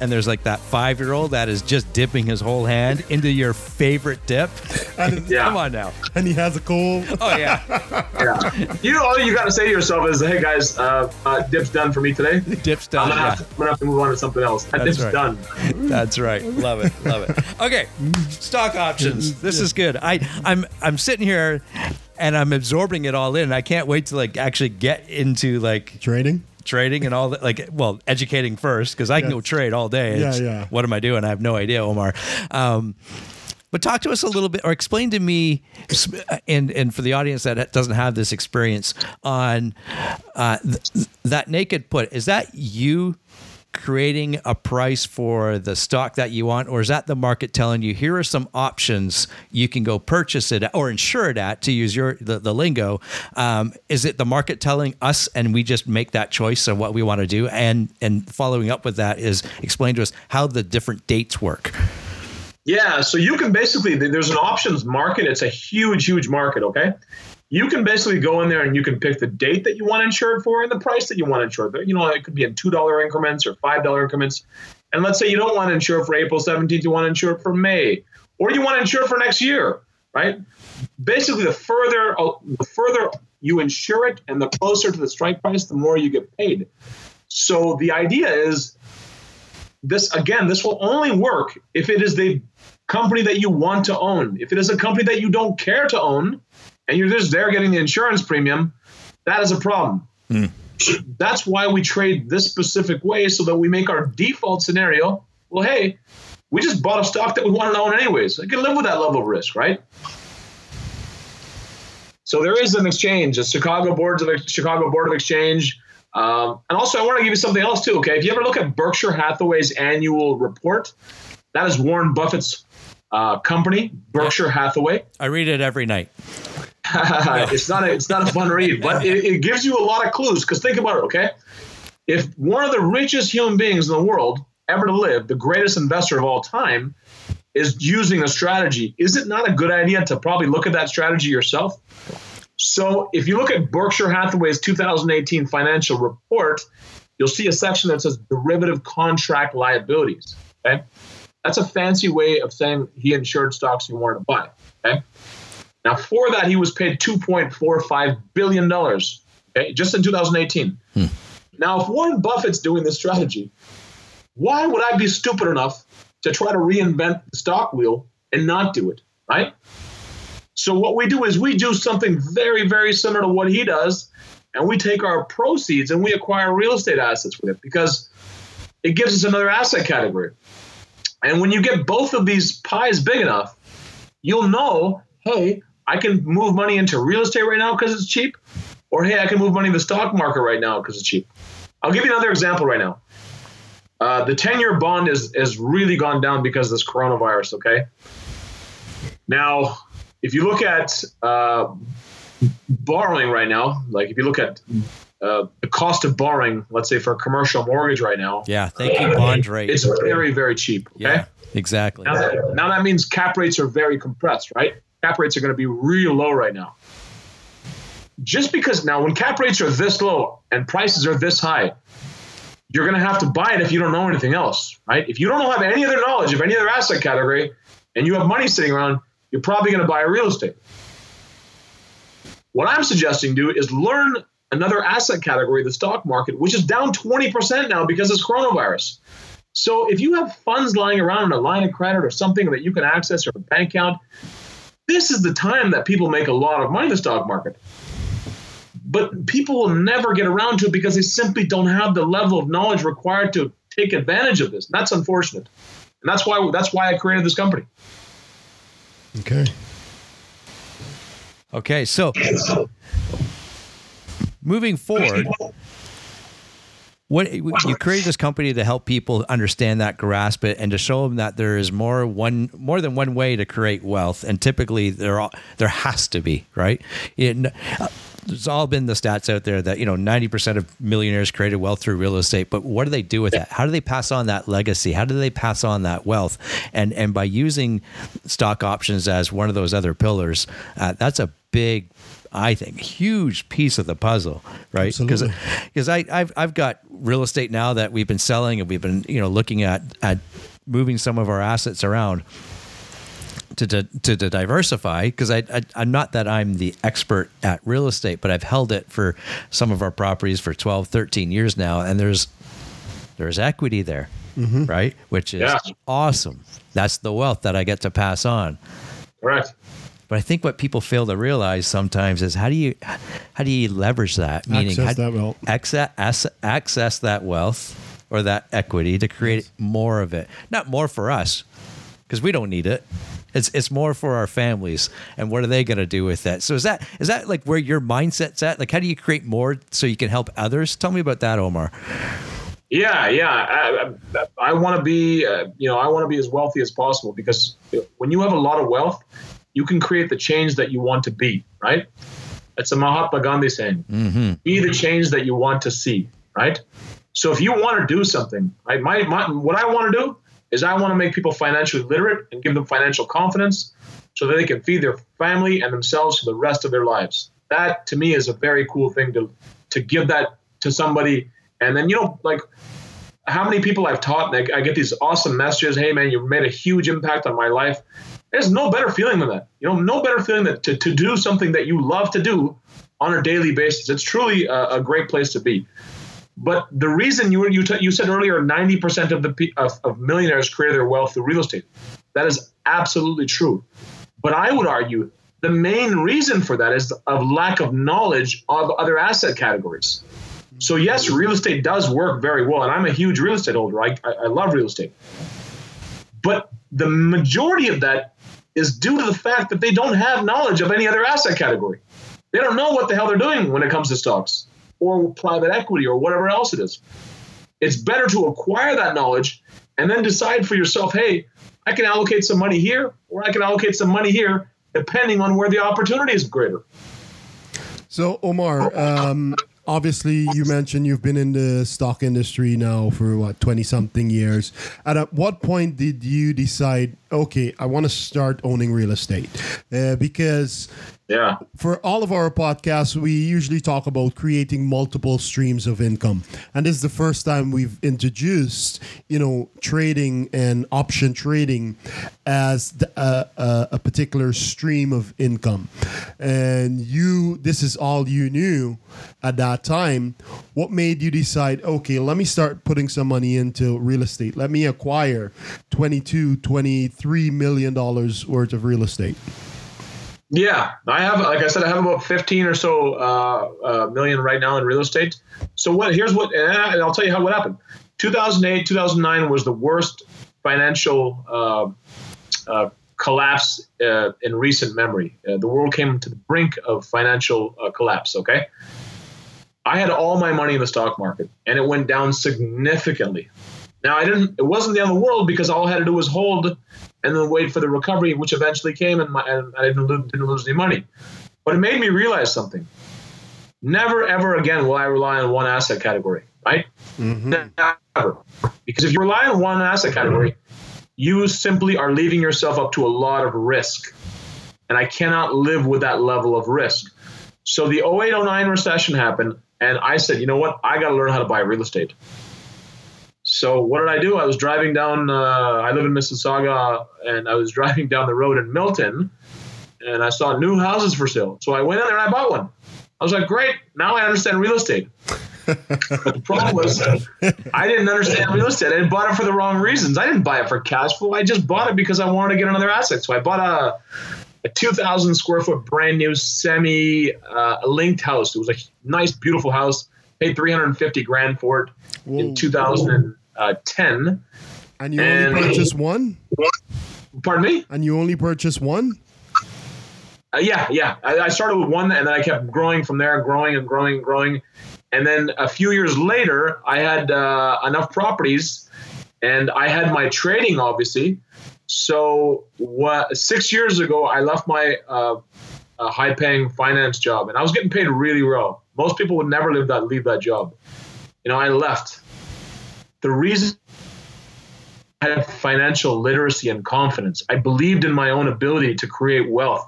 and there's like that five year old that is just dipping his whole hand into your favorite dip. Yeah. Come on now. and he has a cool. Oh yeah. Yeah. You know, all you got to say to yourself is, "Hey guys, uh, uh, dip's done for me today. Dip's I'm done. gonna, Yeah. to, I'm gonna have to move on to something else. That That's dip's right. done." That's right. Love it. Love it. Okay. Stock options. This is good. I I'm I'm sitting here and I'm absorbing it all in. I can't wait to like actually get into like Trading? Trading and all that like well educating first because i can go trade all day. Yeah, yeah. what am i doing? I have no idea omar. Um, but talk to us a little bit or explain to me and and for the audience that doesn't have this experience on uh, th- that naked put is that you creating a price for the stock that you want or is that the market telling you here are some options you can go purchase it or insure it at to use your the, the lingo? Um, is it the market telling us and we just make that choice of what we want to do? And and following up with that is explain to us how the different dates work Yeah, so you can basically there's an options market. It's a huge, huge market. Okay, you can basically go in there and you can pick the date that you want insured for and the price that you want insured. You know, it could be in two dollar increments or five dollar increments. And let's say you don't want to insure for April 17th, you want to insure for May, or you want to insure for next year. right? Basically, the further uh, the further you insure it, and the closer to the strike price, the more you get paid. So the idea is this again. This will only work if it is the company that you want to own. If it is a company that you don't care to own, and you're just there getting the insurance premium, that is a problem. Mm. That's why we trade this specific way so that we make our default scenario. Well, hey, we just bought a stock that we want to own anyways. I can live with that level of risk, right? So there is an exchange, a Chicago boards of Chicago Board of Exchange. Um, and also, I want to give you something else too. Okay, if you ever look at Berkshire Hathaway's annual report, that is Warren Buffett's uh, company, Berkshire Hathaway. I read it every night. it's not a, it's not a fun read, but it, it gives you a lot of clues. Because think about it, okay? If one of the richest human beings in the world ever to live, the greatest investor of all time, is using a strategy, is it not a good idea to probably look at that strategy yourself? So if you look at Berkshire Hathaway's 2018 financial report, you'll see a section that says derivative contract liabilities. Okay. That's a fancy way of saying he insured stocks he wanted to buy. Okay. Now, for that, he was paid $2.45 billion, okay, just in 2018. Hmm. Now, if Warren Buffett's doing this strategy, why would I be stupid enough to try to reinvent the stock wheel and not do it, right? So, what we do is we do something very, very similar to what he does, and we take our proceeds and we acquire real estate assets with it because it gives us another asset category. And when you get both of these pies big enough, you'll know hey, I can move money into real estate right now because it's cheap, or hey, I can move money in the stock market right now because it's cheap. I'll give you another example right now. Uh, the 10 year bond is, has really gone down because of this coronavirus, okay? Now, if you look at uh, borrowing right now, like if you look at uh, the cost of borrowing, let's say for a commercial mortgage right now. Yeah, thank you, bond rate. It's very, very cheap. Okay? Yeah, exactly. Now that, now that means cap rates are very compressed, right? Cap rates are going to be real low right now. Just because now, when cap rates are this low and prices are this high, you're going to have to buy it if you don't know anything else, right? If you don't have any other knowledge of any other asset category and you have money sitting around, you're probably going to buy real estate. What I'm suggesting do is learn another asset category, the stock market, which is down 20% now because of coronavirus. So if you have funds lying around in a line of credit or something that you can access or a bank account, this is the time that people make a lot of money in the stock market. But people will never get around to it because they simply don't have the level of knowledge required to take advantage of this. And that's unfortunate. And that's why that's why I created this company. Okay. Okay, so moving forward, what you created this company to help people understand that, grasp it, and to show them that there is more one more than one way to create wealth, and typically there are, there has to be right. Uh, there's all been the stats out there that you know 90% of millionaires created wealth through real estate but what do they do with that? How do they pass on that legacy? How do they pass on that wealth? And and by using stock options as one of those other pillars uh, that's a big I think, huge piece of the puzzle, right? Because because I I've I've got real estate now that we've been selling and we've been you know looking at at moving some of our assets around to to, to, to diversify because I, I I'm not that I'm the expert at real estate, but I've held it for some of our properties for 12, 13 years now, and there's there's equity there, mm-hmm. right? Which is yeah. awesome. That's the wealth that I get to pass on. Correct. But I think what people fail to realize sometimes is how do you how do you leverage that? Meaning access that wealth. Access, access that wealth or that equity to create more of it. Not more for us because we don't need it. It's it's more for our families and what are they going to do with that? So is that is that like where your mindset's at? Like how do you create more so you can help others? Tell me about that, Omar. Yeah, yeah. I, I, I want to be, uh, you know, I want to be as wealthy as possible because when you have a lot of wealth, you can create the change that you want to be, right? It's a Mahatma Gandhi saying, mm-hmm. be the change that you want to see, right? So if you want to do something, right, my, my, what I want to do is I want to make people financially literate and give them financial confidence so that they can feed their family and themselves for the rest of their lives. That to me is a very cool thing to, to give that to somebody. And then, you know, like how many people I've taught, and I, I get these awesome messages. Hey man, you've made a huge impact on my life There's no better feeling than that. You know, no better feeling than to, to do something that you love to do on a daily basis. It's truly a, a great place to be. But the reason you were, you, t- you said earlier, 90% of the of, of millionaires create their wealth through real estate. That is absolutely true. But I would argue the main reason for that is a lack of knowledge of other asset categories. So yes, real estate does work very well, and I'm a huge real estate holder. I, I, I love real estate, but the majority of that is due to the fact that they don't have knowledge of any other asset category. They don't know what the hell they're doing when it comes to stocks or private equity or whatever else it is. It's better to acquire that knowledge and then decide for yourself, hey, I can allocate some money here or I can allocate some money here, depending on where the opportunity is greater. So, Omar, um, obviously you mentioned you've been in the stock industry now for what 20 something years at what point did you decide okay i want to start owning real estate uh, because yeah. For all of our podcasts, we usually talk about creating multiple streams of income. And this is the first time we've introduced, you know, trading and option trading as the, uh, uh, a particular stream of income. And you, this is all you knew at that time. What made you decide, okay, let me start putting some money into real estate? Let me acquire 22, 23 million dollars worth of real estate. Yeah, I have, like I said, I have about 15 or so uh, uh, million right now in real estate. So what? Here's what, and I'll tell you how what happened. 2008, 2009 was the worst financial uh, uh collapse uh, in recent memory. Uh, the world came to the brink of financial collapse. Okay, I had all my money in the stock market, and it went down significantly. Now I didn't. It wasn't the end of the world because all I had to do was hold and then wait for the recovery, which eventually came, and, my, and I didn't lose, didn't lose any money. But it made me realize something. Never, ever again will I rely on one asset category, right? Mm-hmm. Never. Because if you rely on one asset category, you simply are leaving yourself up to a lot of risk. And I cannot live with that level of risk. So the 08 09 recession happened, and I said, you know what? I got to learn how to buy real estate. So what did I do? I was driving down. Uh, I live in Mississauga, and I was driving down the road in Milton, and I saw new houses for sale. So I went in there and I bought one. I was like, great, now I understand real estate. but the problem was, I didn't understand real estate. I bought it for the wrong reasons. I didn't buy it for cash flow. I just bought it because I wanted to get another asset. So I bought a, a 2,000 square foot brand new semi uh, linked house. It was a nice, beautiful house. Paid 350 grand for it Whoa. in 2000 uh, 10. And you and, only purchased one? Pardon me? And you only purchased one? Uh, yeah, yeah. I, I, started with one and then I kept growing from there, growing and growing and growing. And then a few years later, I had uh, enough properties and I had my trading, obviously. So, what six years ago, I left my uh, high paying finance job and I was getting paid really well. Most people would never leave that, leave that job. You know, I left the reason I had financial literacy and confidence, I believed in my own ability to create wealth.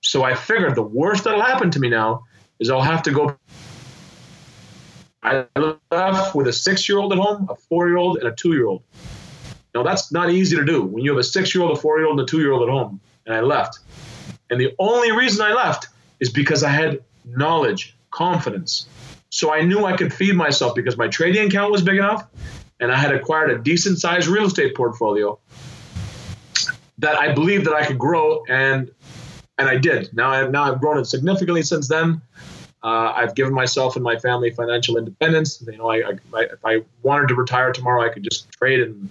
So I figured the worst that'll happen to me now is I'll have to go. I left with a six year old at home, a four year old, and a two year old. Now, that's not easy to do when you have a six year old, a four year old, and a two year old at home. And I left. And the only reason I left is because I had knowledge, confidence. So I knew I could feed myself because my trading account was big enough and I had acquired a decent sized real estate portfolio that I believed that I could grow and and I did. Now I now I've grown it significantly since then. Uh, I've given myself and my family financial independence. You know, I, I, if I wanted to retire tomorrow, I could just trade and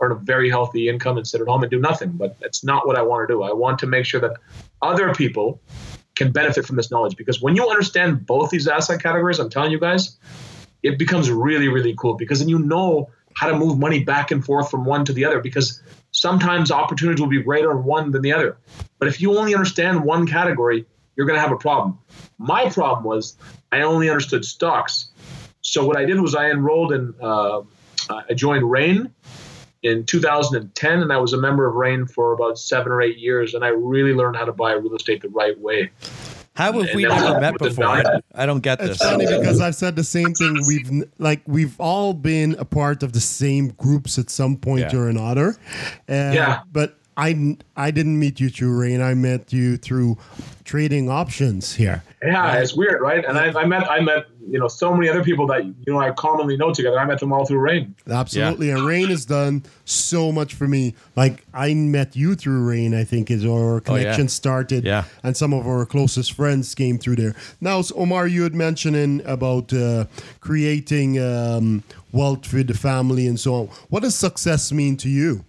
earn a very healthy income and sit at home and do nothing. But that's not what I want to do. I want to make sure that other people can benefit from this knowledge because when you understand both these asset categories, I'm telling you guys, it becomes really, really cool because then you know how to move money back and forth from one to the other because sometimes opportunities will be greater in one than the other. But if you only understand one category, you're going to have a problem. My problem was I only understood stocks. So what I did was I enrolled in, uh, I joined REIN in 2010, and I was a member of REIN for about seven or eight years, and I really learned how to buy real estate the right way. How have we never met before? I, I, don't get this. It's funny because I've said the same thing. We've like we've all been a part of the same groups at some point yeah. or another. Uh, yeah. But I I didn't meet you through REIN. I met you through trading options here. Yeah, it's weird, right? And I, I met I met you know so many other people that you know I commonly know together. I met them all through REIN. Absolutely, and REIN has done so much for me. Like I met you through REIN. I think is our connection Oh, yeah. started. Yeah. and some of our closest friends came through there. Now, so Omar, you had mentioning about uh, creating um, wealth for the family and so on. What does success mean to you?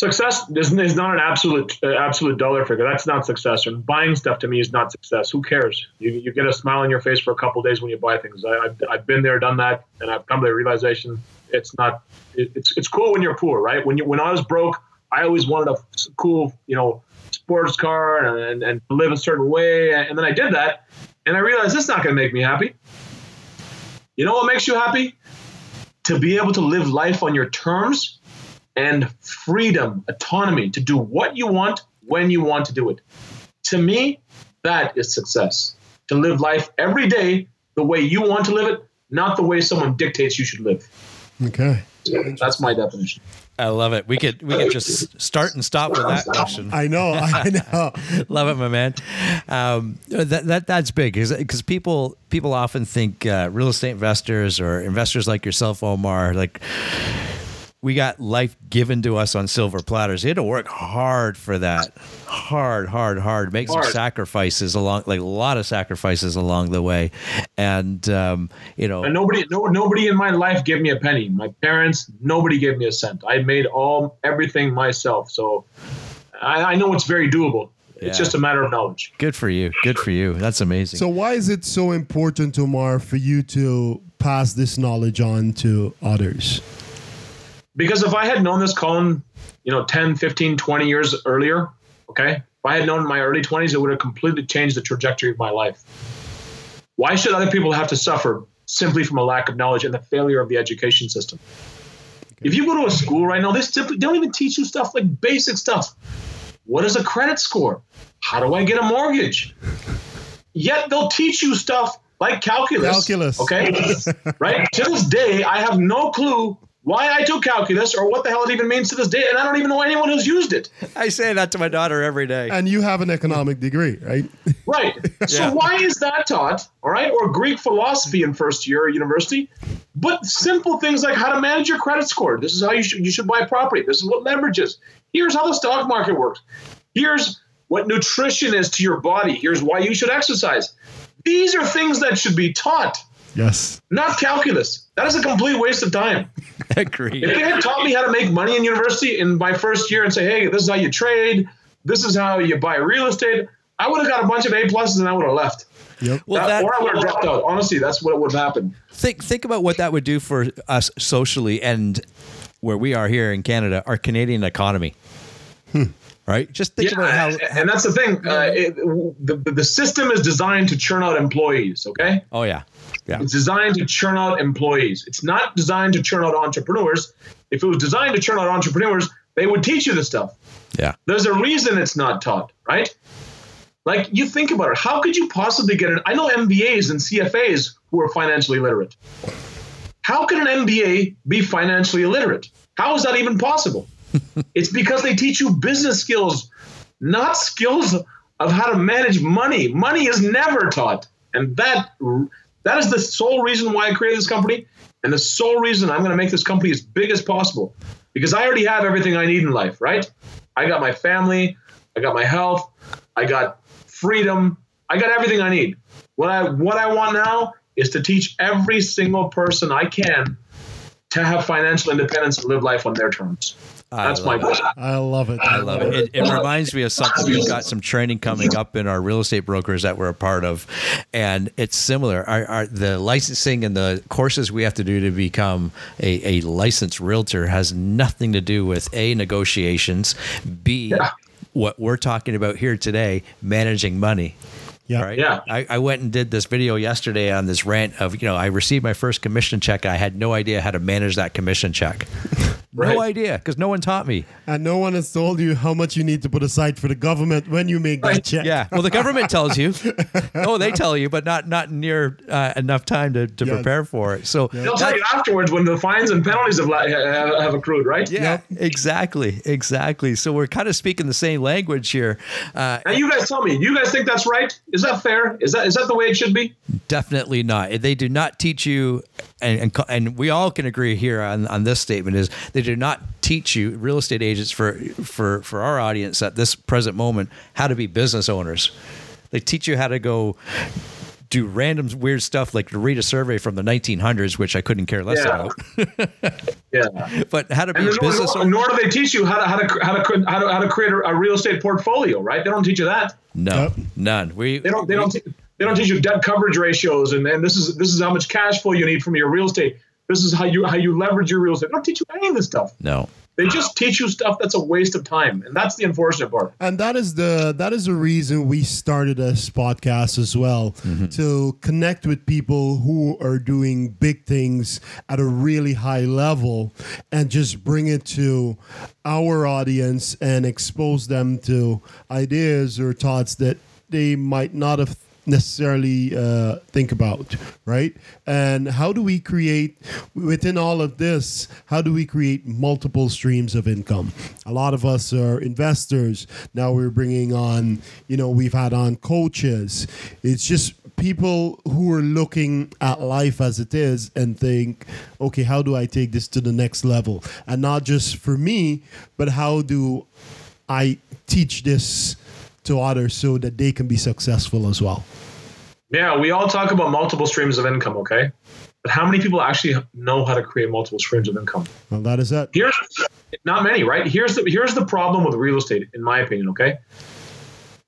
Success is, is not an absolute uh, absolute dollar figure. That's not success. And buying stuff to me is not success. Who cares? You, you get a smile on your face for a couple days when you buy things. I, I've, I've been there, done that, and I've come to the realization it's not. It, it's it's cool when you're poor, right? When you when I was broke, I always wanted a cool, you know, sports car and, and live a certain way. And then I did that, and I realized it's not going to make me happy. You know what makes you happy? To be able to live life on your terms and freedom, autonomy to do what you want when you want to do it. To me, that is success. To live life every day the way you want to live it, not the way someone dictates you should live. Okay. That's my definition. I love it. We could we could just start and stop with that question. I know. I know. Love it, my man. Um, that, that that's big because people people often think uh, real estate investors or investors like yourself, Omar, like we got life given to us on silver platters. You had to work hard for that, hard, hard, hard. Make some sacrifices along, like a lot of sacrifices along the way, and um, you know, And nobody, no, nobody in my life gave me a penny. My parents, nobody gave me a cent. I made all everything myself. So I, I know it's very doable. Yeah. It's just a matter of knowledge. good for you, good for you. That's amazing. So why is it so important, Omar, for you to pass this knowledge on to others? Because if I had known this, Colin, you know, 10, 15, 20 years earlier, okay, if I had known in my early 20s, it would have completely changed the trajectory of my life. Why should other people have to suffer simply from a lack of knowledge and the failure of the education system? If you go to a school right now, they simply don't even teach you stuff like basic stuff. What is a credit score? How do I get a mortgage? Yet they'll teach you stuff like calculus. Calculus. Okay. right? To this day, I have no clue why I took calculus or what the hell it even means to this day, and I don't even know anyone who's used it. I say that to my daughter every day. And you have an economic degree, right? Right. So why is that taught? All right, or Greek philosophy in first year at university, but simple things like how to manage your credit score. This is how you should you should buy property. This is what leverage is. Here's how the stock market works. Here's what nutrition is to your body. Here's why you should exercise. These are things that should be taught, Yes. not calculus. That is a complete waste of time. Agreed. If they had taught me how to make money in university in my first year and say, hey, this is how you trade, this is how you buy real estate, I would have got a bunch of A pluses and I would have left. Yep. Well, That- that, or I would have dropped out. Honestly, that's what would have happened. think think about what that would do for us socially and where we are here in Canada, our Canadian economy. Hmm. Right? Just think about how. and that's the thing. Uh, it, the, the system is designed to churn out employees. Okay, Oh yeah, yeah. it's designed to churn out employees. It's not designed to churn out entrepreneurs. If it was designed to churn out entrepreneurs, they would teach you this stuff. Yeah. There's a reason it's not taught, right? Like you think about it. How could you possibly get an? I know MBAs and CFAs who are financially literate. How can an MBA be financially illiterate? How is that even possible? it's because they teach you business skills, not skills of how to manage money. Money is never taught, and that that is the sole reason why I created this company, and the sole reason I'm going to make this company as big as possible, because I already have everything I need in life. Right? I got my family, I got my health, I got freedom, I got everything I need. What I what I want now is to teach every single person I can to have financial independence and live life on their terms. I That's my love it. I love it. I love it. it. It reminds me of something. We've got some training coming up in our real estate brokers that we're a part of, and it's similar. Our, our the licensing and the courses we have to do to become a, a licensed realtor has nothing to do with a negotiations, b Yeah. what we're talking about here today, managing money. Yeah. Right. Yeah. I, I went and did this video yesterday on this rant of, you know, I received my first commission check. I had no idea how to manage that commission check. Right. No idea because no one taught me. And no one has told you how much you need to put aside for the government when you make that check. Yeah. Well, the government tells you. Oh, they tell you, but not not near uh, enough time to, to Yes. prepare for it. So They'll tell you afterwards when the fines and penalties have, have, have accrued, right? yeah, exactly, exactly. So we're kind of speaking the same language here. Uh, Now you guys tell me, do you guys think that's right? Is that fair? Is that is that the way it should be? Definitely not. They do not teach you, and, and and we all can agree here on, on this statement is they do not teach you real estate agents for for for our audience at this present moment how to be business owners. They teach you how to go do random weird stuff like to read a survey from the 1900s, which I couldn't care less Yeah. about. Yeah. But how to be a business nor, owner? nor do they teach you how to how to how to how to, how to create a, a real estate portfolio, right? They don't teach you that. No, Yep. none. We They don't they don't te- they don't teach you debt coverage ratios and, and this is this is how much cash flow you need from your real estate. This is how you how you leverage your real estate. They don't teach you any of this stuff. no. They just teach you stuff that's a waste of time, and that's the unfortunate part. And that is the that is the reason we started this podcast as well mm-hmm. to connect with people who are doing big things at a really high level and just bring it to our audience and expose them to ideas or thoughts that they might not have necessarily uh, think about, right? And how do we create within all of this? How do we create multiple streams of income? A lot of us are investors. Now we're bringing on, you know, we've had on coaches. It's just people who are looking at life as it is and think, okay, how do I take this to the next level? And not just for me, but how do I teach this to others so that they can be successful as well? Yeah, we all talk about multiple streams of income, okay? But how many people actually know how to create multiple streams of income? Well, that is it. Here's not many, right? Here's the here's the problem with real estate, in my opinion, okay?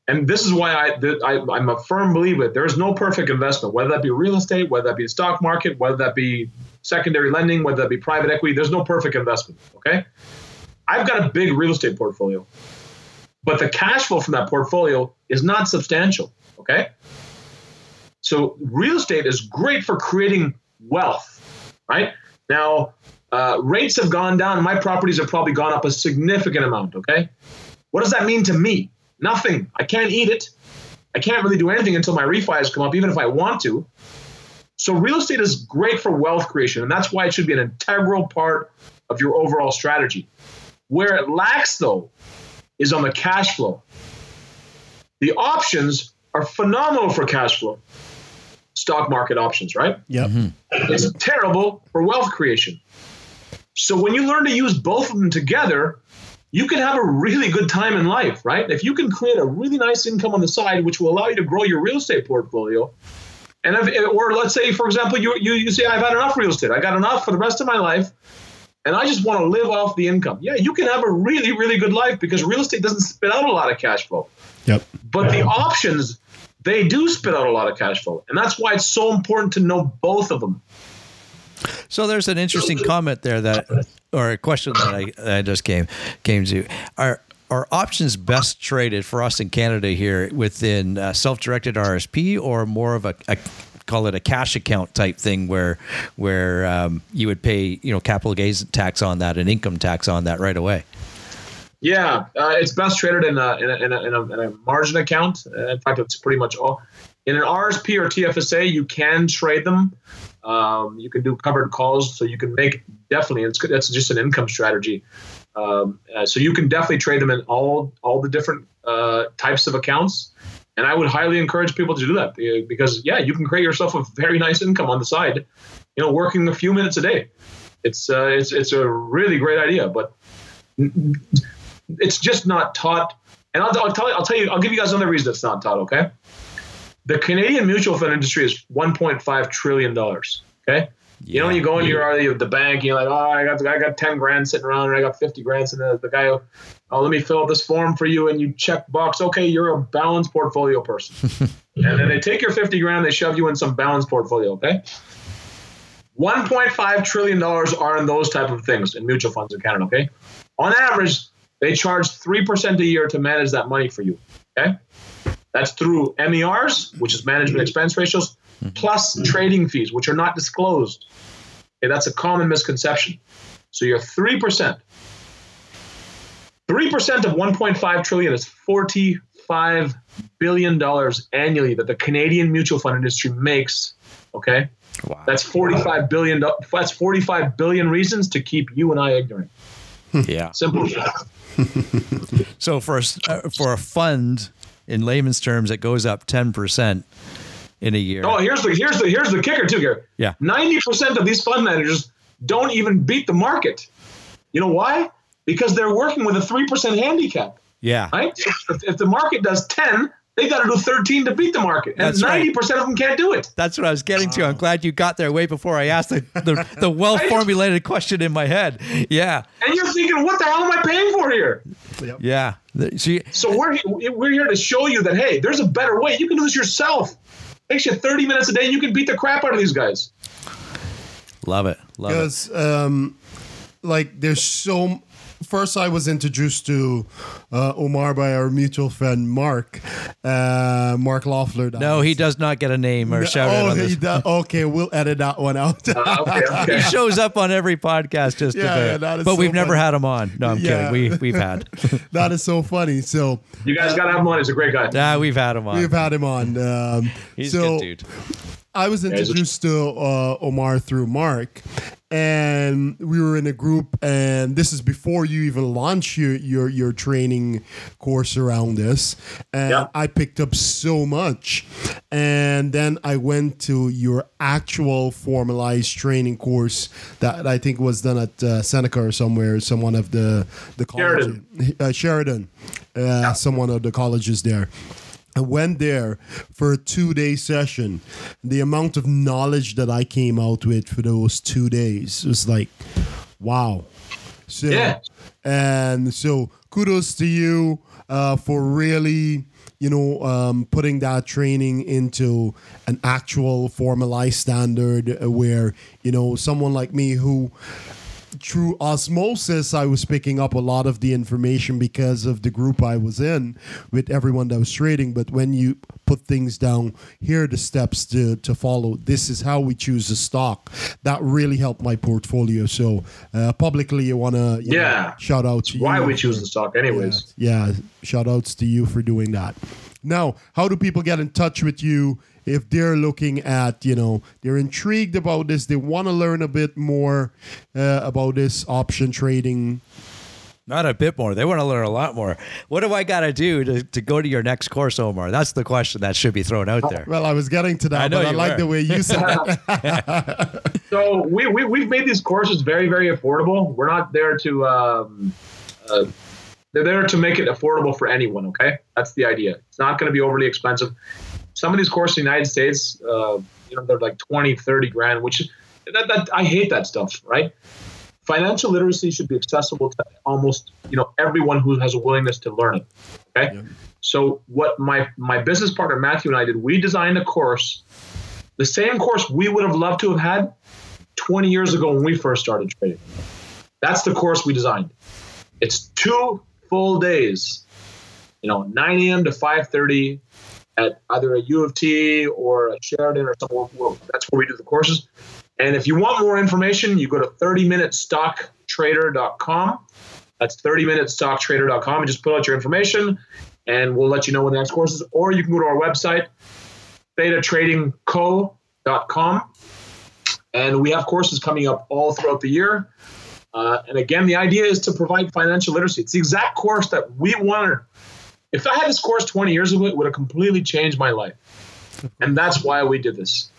And this is why I, that I I'm a firm believer there is no perfect investment, whether that be real estate, whether that be the stock market, whether that be secondary lending, whether that be private equity. There's no perfect investment, okay? I've got a big real estate portfolio, but the cash flow from that portfolio is not substantial, okay? So real estate is great for creating wealth, right? Now, uh, rates have gone down. My properties have probably gone up a significant amount, okay? What does that mean to me? Nothing. I can't eat it. I can't really do anything until my refis come up, even if I want to. So real estate is great for wealth creation, and that's why it should be an integral part of your overall strategy. Where it lacks, though, is on the cash flow. The options are phenomenal for cash flow. Stock market options, right? Yep. Mm-hmm. It's terrible for wealth creation. So when you learn to use both of them together, you can have a really good time in life, right? If you can create a really nice income on the side, which will allow you to grow your real estate portfolio, and if, or let's say, for example, you, you you say I've had enough real estate, I got enough for the rest of my life, and I just want to live off the income. Yeah, you can have a really really good life because real estate doesn't spit out a lot of cash flow. Yep. But the options, they do spit out a lot of cash flow. And that's why it's so important to know both of them. So there's an interesting comment there that, or a question that I, that I just came came to. Are are options best traded for us in Canada here within uh, self-directed RSP or more of a, a call it a cash account type thing where where um, you would pay you know capital gains tax on that and income tax on that right away? Yeah, uh, it's best traded in a, in a, in a, in a, in a margin account. Uh, in fact, it's pretty much all. In an RSP or TFSA, you can trade them. Um, you can do covered calls, so you can make definitely. It's that's just an income strategy. Um, uh, so you can definitely trade them in all all the different uh, types of accounts. And I would highly encourage people to do that because yeah, you can create yourself a very nice income on the side. You know, working a few minutes a day. It's uh, it's it's a really great idea, but it's just not taught. And I'll, I'll tell you, I'll tell you, I'll give you guys another reason it's not taught. Okay, the Canadian mutual fund industry is 1.5 trillion dollars. Okay, you know when you go into your the bank, you're like, oh, I got I got 10 grand sitting around, or I got 50 grand and there. The guy, oh, let me fill out this form for you, and you check box. Okay, you're a balanced portfolio person, and then they take your 50 grand, they shove you in some balanced portfolio. Okay. 1.5 trillion dollars are in those type of things in mutual funds in Canada. Okay, on average, they charge three percent a year to manage that money for you. Okay, that's through MERs, which is management expense ratios, plus trading fees, which are not disclosed. Okay, that's a common misconception. So you're 3%. 3% of 1.5 trillion is 45 billion dollars annually that the Canadian mutual fund industry makes, okay? Wow. That's 45 billion do- that's 45 billion reasons to keep you and I ignorant. yeah. Simple as. So for a, s- uh, for a fund, in layman's terms, it goes up ten percent in a year. Oh, here's the here's the here's the kicker too, Gary. Yeah. Ninety percent of these fund managers don't even beat the market. You know why? Because they're working with a three percent handicap, yeah. right? So if, if the market does ten, they got to do thirteen to beat the market, and right. ninety percent of them can't do it. That's what I was getting to. I'm glad you got there way before I asked the, the, the well formulated question in my head. Yeah. And you're thinking, what the hell am I paying for here? Yeah. The- See, So we're we're here to show you that hey, there's a better way. You can do this yourself. Takes you 30 minutes a day. And you can beat the crap out of these guys. love it. Love it. because um, like there's so first i was introduced to uh, omar by our mutual friend mark uh, mark loeffler No, was- he does not get a name or shout out oh, on he this. does- okay we'll edit that one out Uh, okay, okay. He shows up on every podcast just Yeah, about. yeah, that is but so we've never had him on. No, I'm Yeah. kidding. We we've had. that is so funny so You guys got to have him on. He's a great guy. Yeah, we've had him on. we've had him on um, He's so a good dude. I was introduced to uh, Omar through Mark, and we were in a group. And this is before you even launch your your, your training course around this. And Yeah. I picked up so much, and then I went to your actual formalized training course that I think was done at uh, Seneca or somewhere, some one of the the college, Sheridan. uh, Sheridan, uh, some one of the colleges there. I went there for a two day session. The amount of knowledge that I came out with for those two days was like, wow. So, Yeah. and so kudos to you uh, for really, you know, um, putting that training into an actual formalized standard where, you know, someone like me who through osmosis, I was picking up a lot of the information because of the group I was in with everyone that was trading. But when you put things down, here are the steps to, to follow. This is how we choose a stock. That really helped my portfolio. So uh, publicly, I want to Yeah. shout out to Why you. we choose the stock, anyways. yeah, yeah, shout outs to you for doing that. Now, how do people get in touch with you if they're looking at, you know, they're intrigued about this, they want to learn a bit more uh, about this option trading? Not a bit more. They want to learn a lot more. What do I got to do to, to go to your next course, Omar? That's the question that should be thrown out there. Well, I was getting to that, I know but I you like were. the way you said it. So we, we we've made these courses very very affordable. We're not there to um, uh, they're there to make it affordable for anyone. Okay, that's the idea. It's not going to be overly expensive. Some of these courses in the United States, uh, you know, they're like 20, 30 grand, which that, that I hate that stuff. Right? Financial literacy should be accessible to almost you know everyone who has a willingness to learn it. Okay. Yeah. So what my my business partner Matthew and I did, we designed a course, the same course we would have loved to have had 20 years ago when we first started trading. That's the course we designed. It's two full days, you know, 9 a.m. to 5:30 at either a U of T or a Sheridan or somewhere. That's where we do the courses. And if you want more information, you go to 30minutestocktrader.com. That's 30minutestocktrader.com and just put out your information and we'll let you know when the next course is. Or you can go to our website, thetatradingco.com. And we have courses coming up all throughout the year. Uh, and again, the idea is to provide financial literacy. It's the exact course that we wanted. If I had this course 20 years ago, it would have completely changed my life. And that's why we did this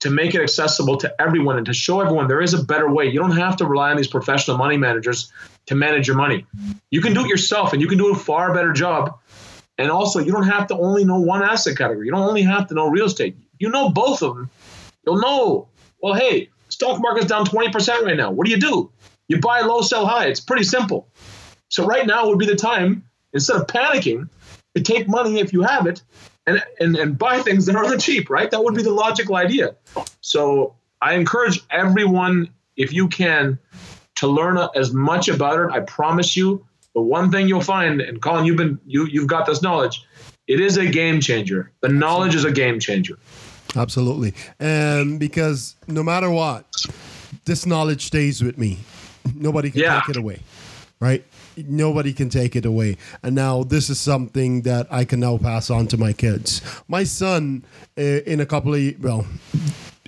to make it accessible to everyone and to show everyone there is a better way. You don't have to rely on these professional money managers to manage your money. You can do it yourself and you can do a far better job. And also, you don't have to only know one asset category. You don't only have to know real estate. You know both of them. You'll know, well, hey, stock market's down 20% right now. What do you do? You buy low, sell high. It's pretty simple. So right now would be the time, instead of panicking, to take money if you have it and, and, and buy things that are cheap, right? That would be the logical idea. So I encourage everyone, if you can, to learn as much about it. I promise you, the one thing you'll find, and Colin, you've been you you've got this knowledge. It is a game changer. The knowledge is a game changer. Absolutely. And because no matter what, this knowledge stays with me. Nobody can Yeah. take it away, right? Nobody can take it away. And now this is something that I can now pass on to my kids. My son, uh, in a couple of well,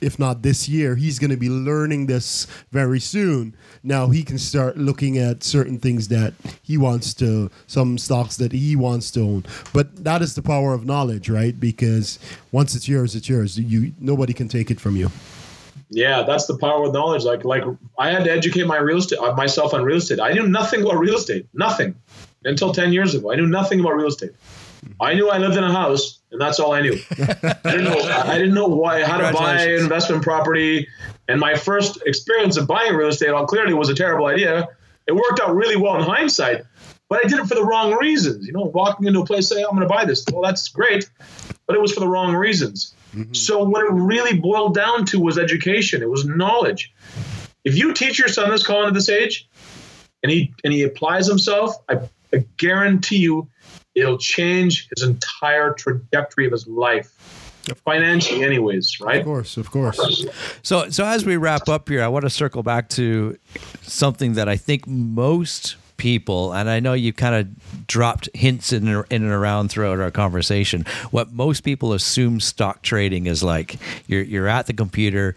if not this year, he's going to be learning this very soon. Now he can start looking at certain things that he wants to, some stocks that he wants to own. But that is the power of knowledge, right? Because once it's yours, it's yours. You nobody can take it from you. Yeah, that's the power of knowledge. Like, like I had to educate my real estate uh, myself on real estate. I knew nothing about real estate, nothing until ten years ago. I knew nothing about real estate. I knew I lived in a house, and that's all I knew. I didn't know. I didn't know why how to buy investment property. And my first experience of buying real estate, all clearly, was a terrible idea. It worked out really well in hindsight, but I did it for the wrong reasons. You know, walking into a place, say, "I'm going to buy this." Well, that's great, but it was for the wrong reasons. Mm-hmm. So what it really boiled down to was education. It was knowledge. If you teach your son this Colin at this age, and he and he applies himself, I, I guarantee you, it'll change his entire trajectory of his life, financially, anyways. Right of course, of course. So, so as we wrap up here, I want to circle back to something that I think most people, and I know you kind of dropped hints in, and- in and around throughout our conversation. What most people assume stock trading is like you're you're at the computer,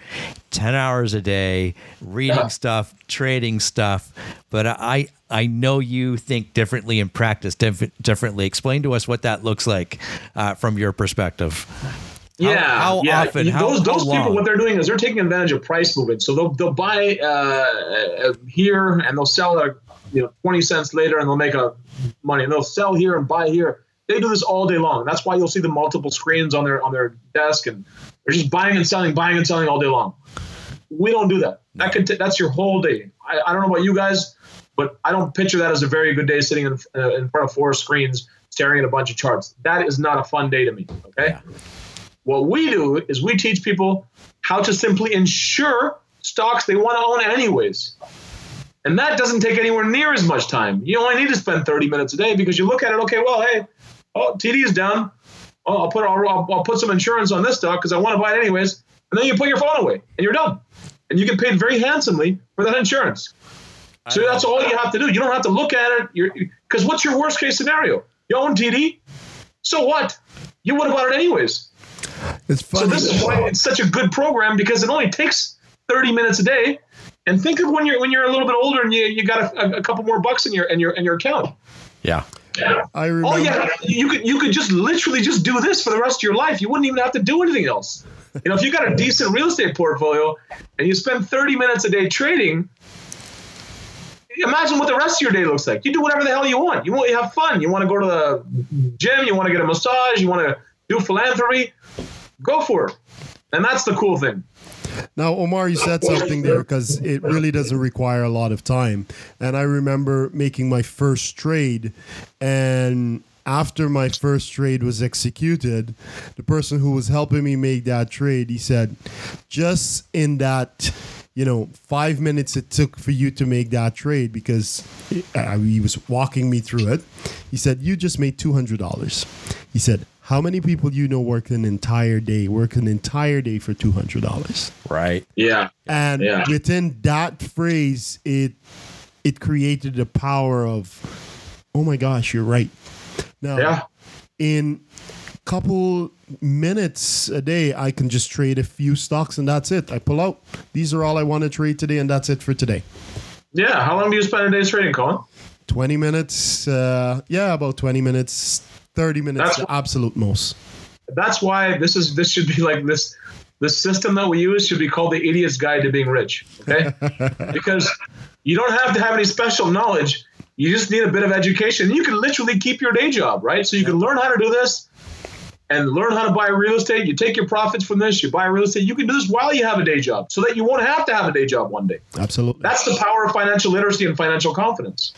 ten hours a day, reading Yeah. stuff, trading stuff. But I I know you think differently and practice diff- differently. Explain to us what that looks like uh, from your perspective. Yeah. how yeah. often? How- those those people, what they're doing is they're taking advantage of price movement. So they'll they'll buy uh, uh, here and they'll sell it, you know, twenty cents later, and they'll make a money. And they'll sell here and buy here. They do this all day long. That's why you'll see the multiple screens on their on their desk, and they're just buying and selling, buying and selling all day long. We don't do that. That can t- that's your whole day. I, I don't know about you guys, but I don't picture that as a very good day sitting in, uh, in front of four screens staring at a bunch of charts. That is not a fun day to me. Okay. What we do is we teach people how to simply insure stocks they want to own anyways. And that doesn't take anywhere near as much time. You only need to spend 30 minutes a day because you look at it, okay, well, hey, oh, TD is down. Oh, I'll put I'll, I'll, I'll put some insurance on this stock because I want to buy it anyways. And then you put your phone away and you're done. And you get paid very handsomely for that insurance. So that's all you have to do. You don't have to look at it. Because what's your worst case scenario? You own TD. So what? You would have bought it anyways. It's funny. So this is why it's such a good program because it only takes 30 minutes a day. And think of when you're when you're a little bit older and you, you got a, a couple more bucks in your in your in your account. Yeah. I oh, remember. Oh yeah, you could you could just literally just do this for the rest of your life. You wouldn't even have to do anything else. You know, if you got a decent real estate portfolio and you spend 30 minutes a day trading, imagine what the rest of your day looks like. You do whatever the hell you want. You want you have fun. You want to go to the gym. You want to get a massage. You want to do philanthropy. Go for it. And that's the cool thing. Now, Omar, you said something there because it really doesn't require a lot of time. And I remember making my first trade, and after my first trade was executed, the person who was helping me make that trade, he said, just in that, you know, five minutes it took for you to make that trade because uh, he was walking me through it. He said, you just made $200. He said, how many people you know work an entire day, work an entire day for $200? Right. Yeah. and Yeah. within that phrase it it created the power of oh my gosh you're right now Yeah. in couple minutes a day i can just trade a few stocks and that's it i pull out these are all i want to trade today and that's it for today Yeah. How long do you spend a day trading, Colin? 20 minutes uh yeah about 20 minutes 30 minutes That's- the absolute most That's why this is this should be like this The system that we use should be called the idiot's guide to being rich. Okay? because you don't have to have any special knowledge. You just need a bit of education. You can literally keep your day job, right? So you can learn how to do this and learn how to buy real estate. You take your profits from this, you buy real estate. You can do this while you have a day job so that you won't have to have a day job one day. absolutely That's the power of financial literacy and financial confidence.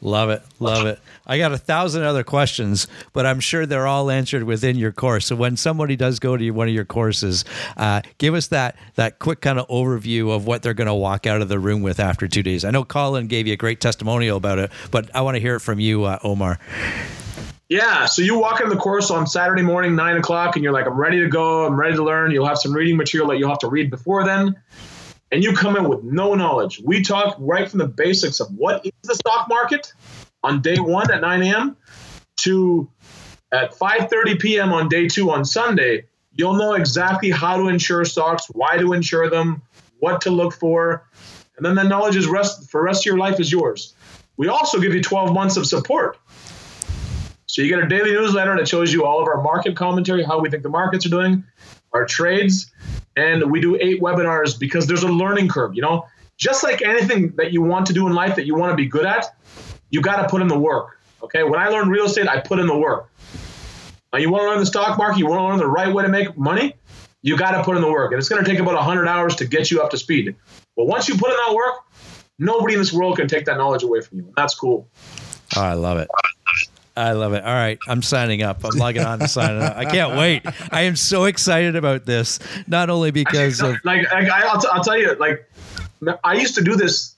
Love it. Love it. I got a thousand other questions, but I'm sure they're all answered within your course. So when somebody does go to one of your courses, uh, give us that that quick kind of overview of what they're going to walk out of the room with after two days. I know Colin gave you a great testimonial about it, but I want to hear it from you, uh, Omar. Yeah, so you walk in the course on Saturday morning, nine o'clock, and you're like, I'm ready to go. I'm ready to learn. You'll have some reading material that you'll have to read before then. and you come in with no knowledge, we talk right from the basics of what is the stock market on day one at 9 a.m. to at 5:30 p.m. on day two on Sunday. You'll know exactly how to insure stocks, why to insure them, what to look for, and then the knowledge is rest for rest of your life is yours. We also give you 12 months of support. So you get a daily newsletter that shows you all of our market commentary, how we think the markets are doing, our trades, and we do eight webinars because there's a learning curve. You know, just like anything that you want to do in life that you want to be good at, you got to put in the work. Okay, when I learned real estate, I put in the work. Now you want to learn the stock market, you want to learn the right way to make money, you got to put in the work, and it's going to take about 100 hours to get you up to speed. But once you put in that work, nobody in this world can take that knowledge away from you. And That's cool. Oh, I love it. I love it. All right, I'm signing up. I'm logging on to sign up. I can't wait. I am so excited about this. Not only because of like I, I'll, t- I'll tell you, like I used to do this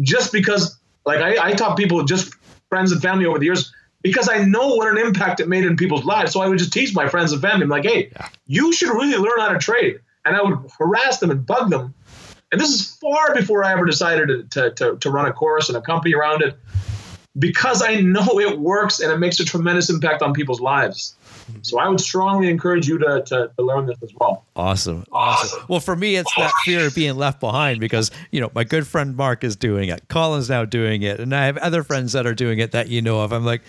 just because, like I, I taught people, just friends and family over the years, because I know what an impact it made in people's lives. So I would just teach my friends and family, I'm like, hey, Yeah. you should really learn how to trade, and I would harass them and bug them. And this is far before I ever decided to, to, to, to run a course and a company around it because I know it works and it makes a tremendous impact on people's lives. So I would strongly encourage you to, to, to learn this as well. Awesome. Awesome. Well, for me, it's that fear of being left behind because, you know, my good friend Mark is doing it. Colin's now doing it. And I have other friends that are doing it that you know of. I'm like,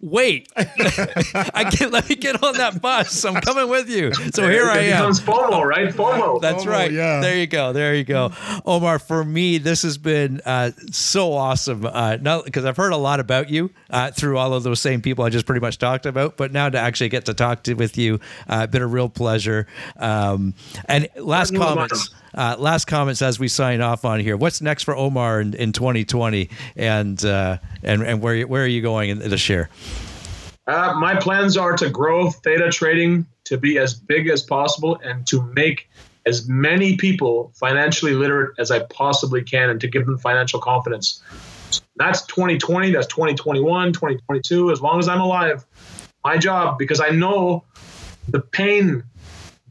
wait, I can let me get on that bus. I'm coming with you. So here I am. becomes FOMO, right? FOMO. That's FOMO, right. yeah. There you go. There you go. Omar, for me, this has been uh, so awesome. Uh, not because I've heard a lot about you uh, through all of those same people I just pretty much talked about, but now to actually get to talk to with you, uh, been a real pleasure. Um, and last You're comments. Uh, last comments as we sign off on here. What's next for Omar in, in 2020, and uh, and and where where are you going this year? Uh, my plans are to grow Theta Trading to be as big as possible and to make as many people financially literate as I possibly can and to give them financial confidence. That's 2020, that's 2021, 2022. As long as I'm alive, my job, because I know the pain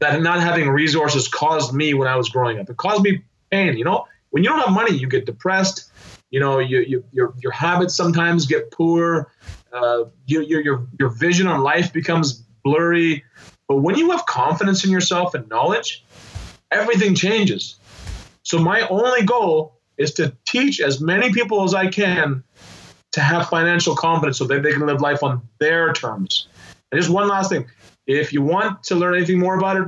that not having resources caused me when I was growing up. It caused me pain. You know, when you don't have money, you get depressed. You know, you, you, your your habits sometimes get poor. Uh, you, your your your vision on life becomes blurry. But when you have confidence in yourself and knowledge, everything changes. So my only goal is to teach as many people as I can to have financial confidence so that they can live life on their terms. And just one last thing. If you want to learn anything more about it,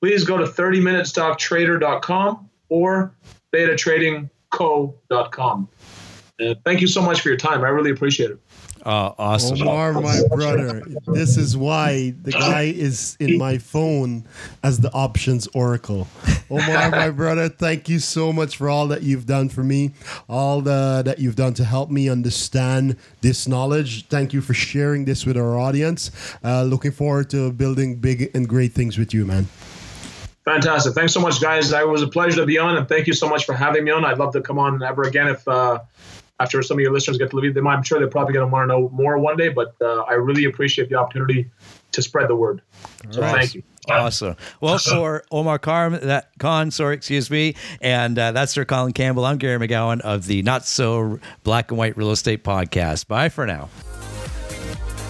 please go to 30minutestocktrader.com or thetatradingco.com. Uh, thank you so much for your time. I really appreciate it. Oh, awesome. Omar, my brother, this is why the guy is in my phone as the options oracle. Omar, my brother, thank you so much for all that you've done for me, all the, that you've done to help me understand this knowledge. Thank you for sharing this with our audience. Uh, looking forward to building big and great things with you, man. Fantastic. Thanks so much, guys. It was a pleasure to be on, and thank you so much for having me on. I'd love to come on ever again if uh, after some of your listeners get to leave them. I'm sure they're probably going to want to know more one day, but uh, I really appreciate the opportunity to spread the word. So Right. thank you. Awesome. Well, for Omar Khan, that Khan, sorry, excuse me, and uh, that's Sir Colin Campbell. I'm Gary McGowan of the Not So Black and White Real Estate Podcast. Bye for now.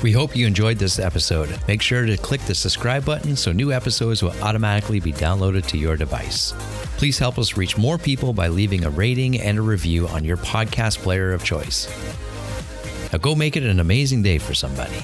We hope you enjoyed this episode. Make sure to click the subscribe button so new episodes will automatically be downloaded to your device. Please help us reach more people by leaving a rating and a review on your podcast player of choice. Now go make it an amazing day for somebody.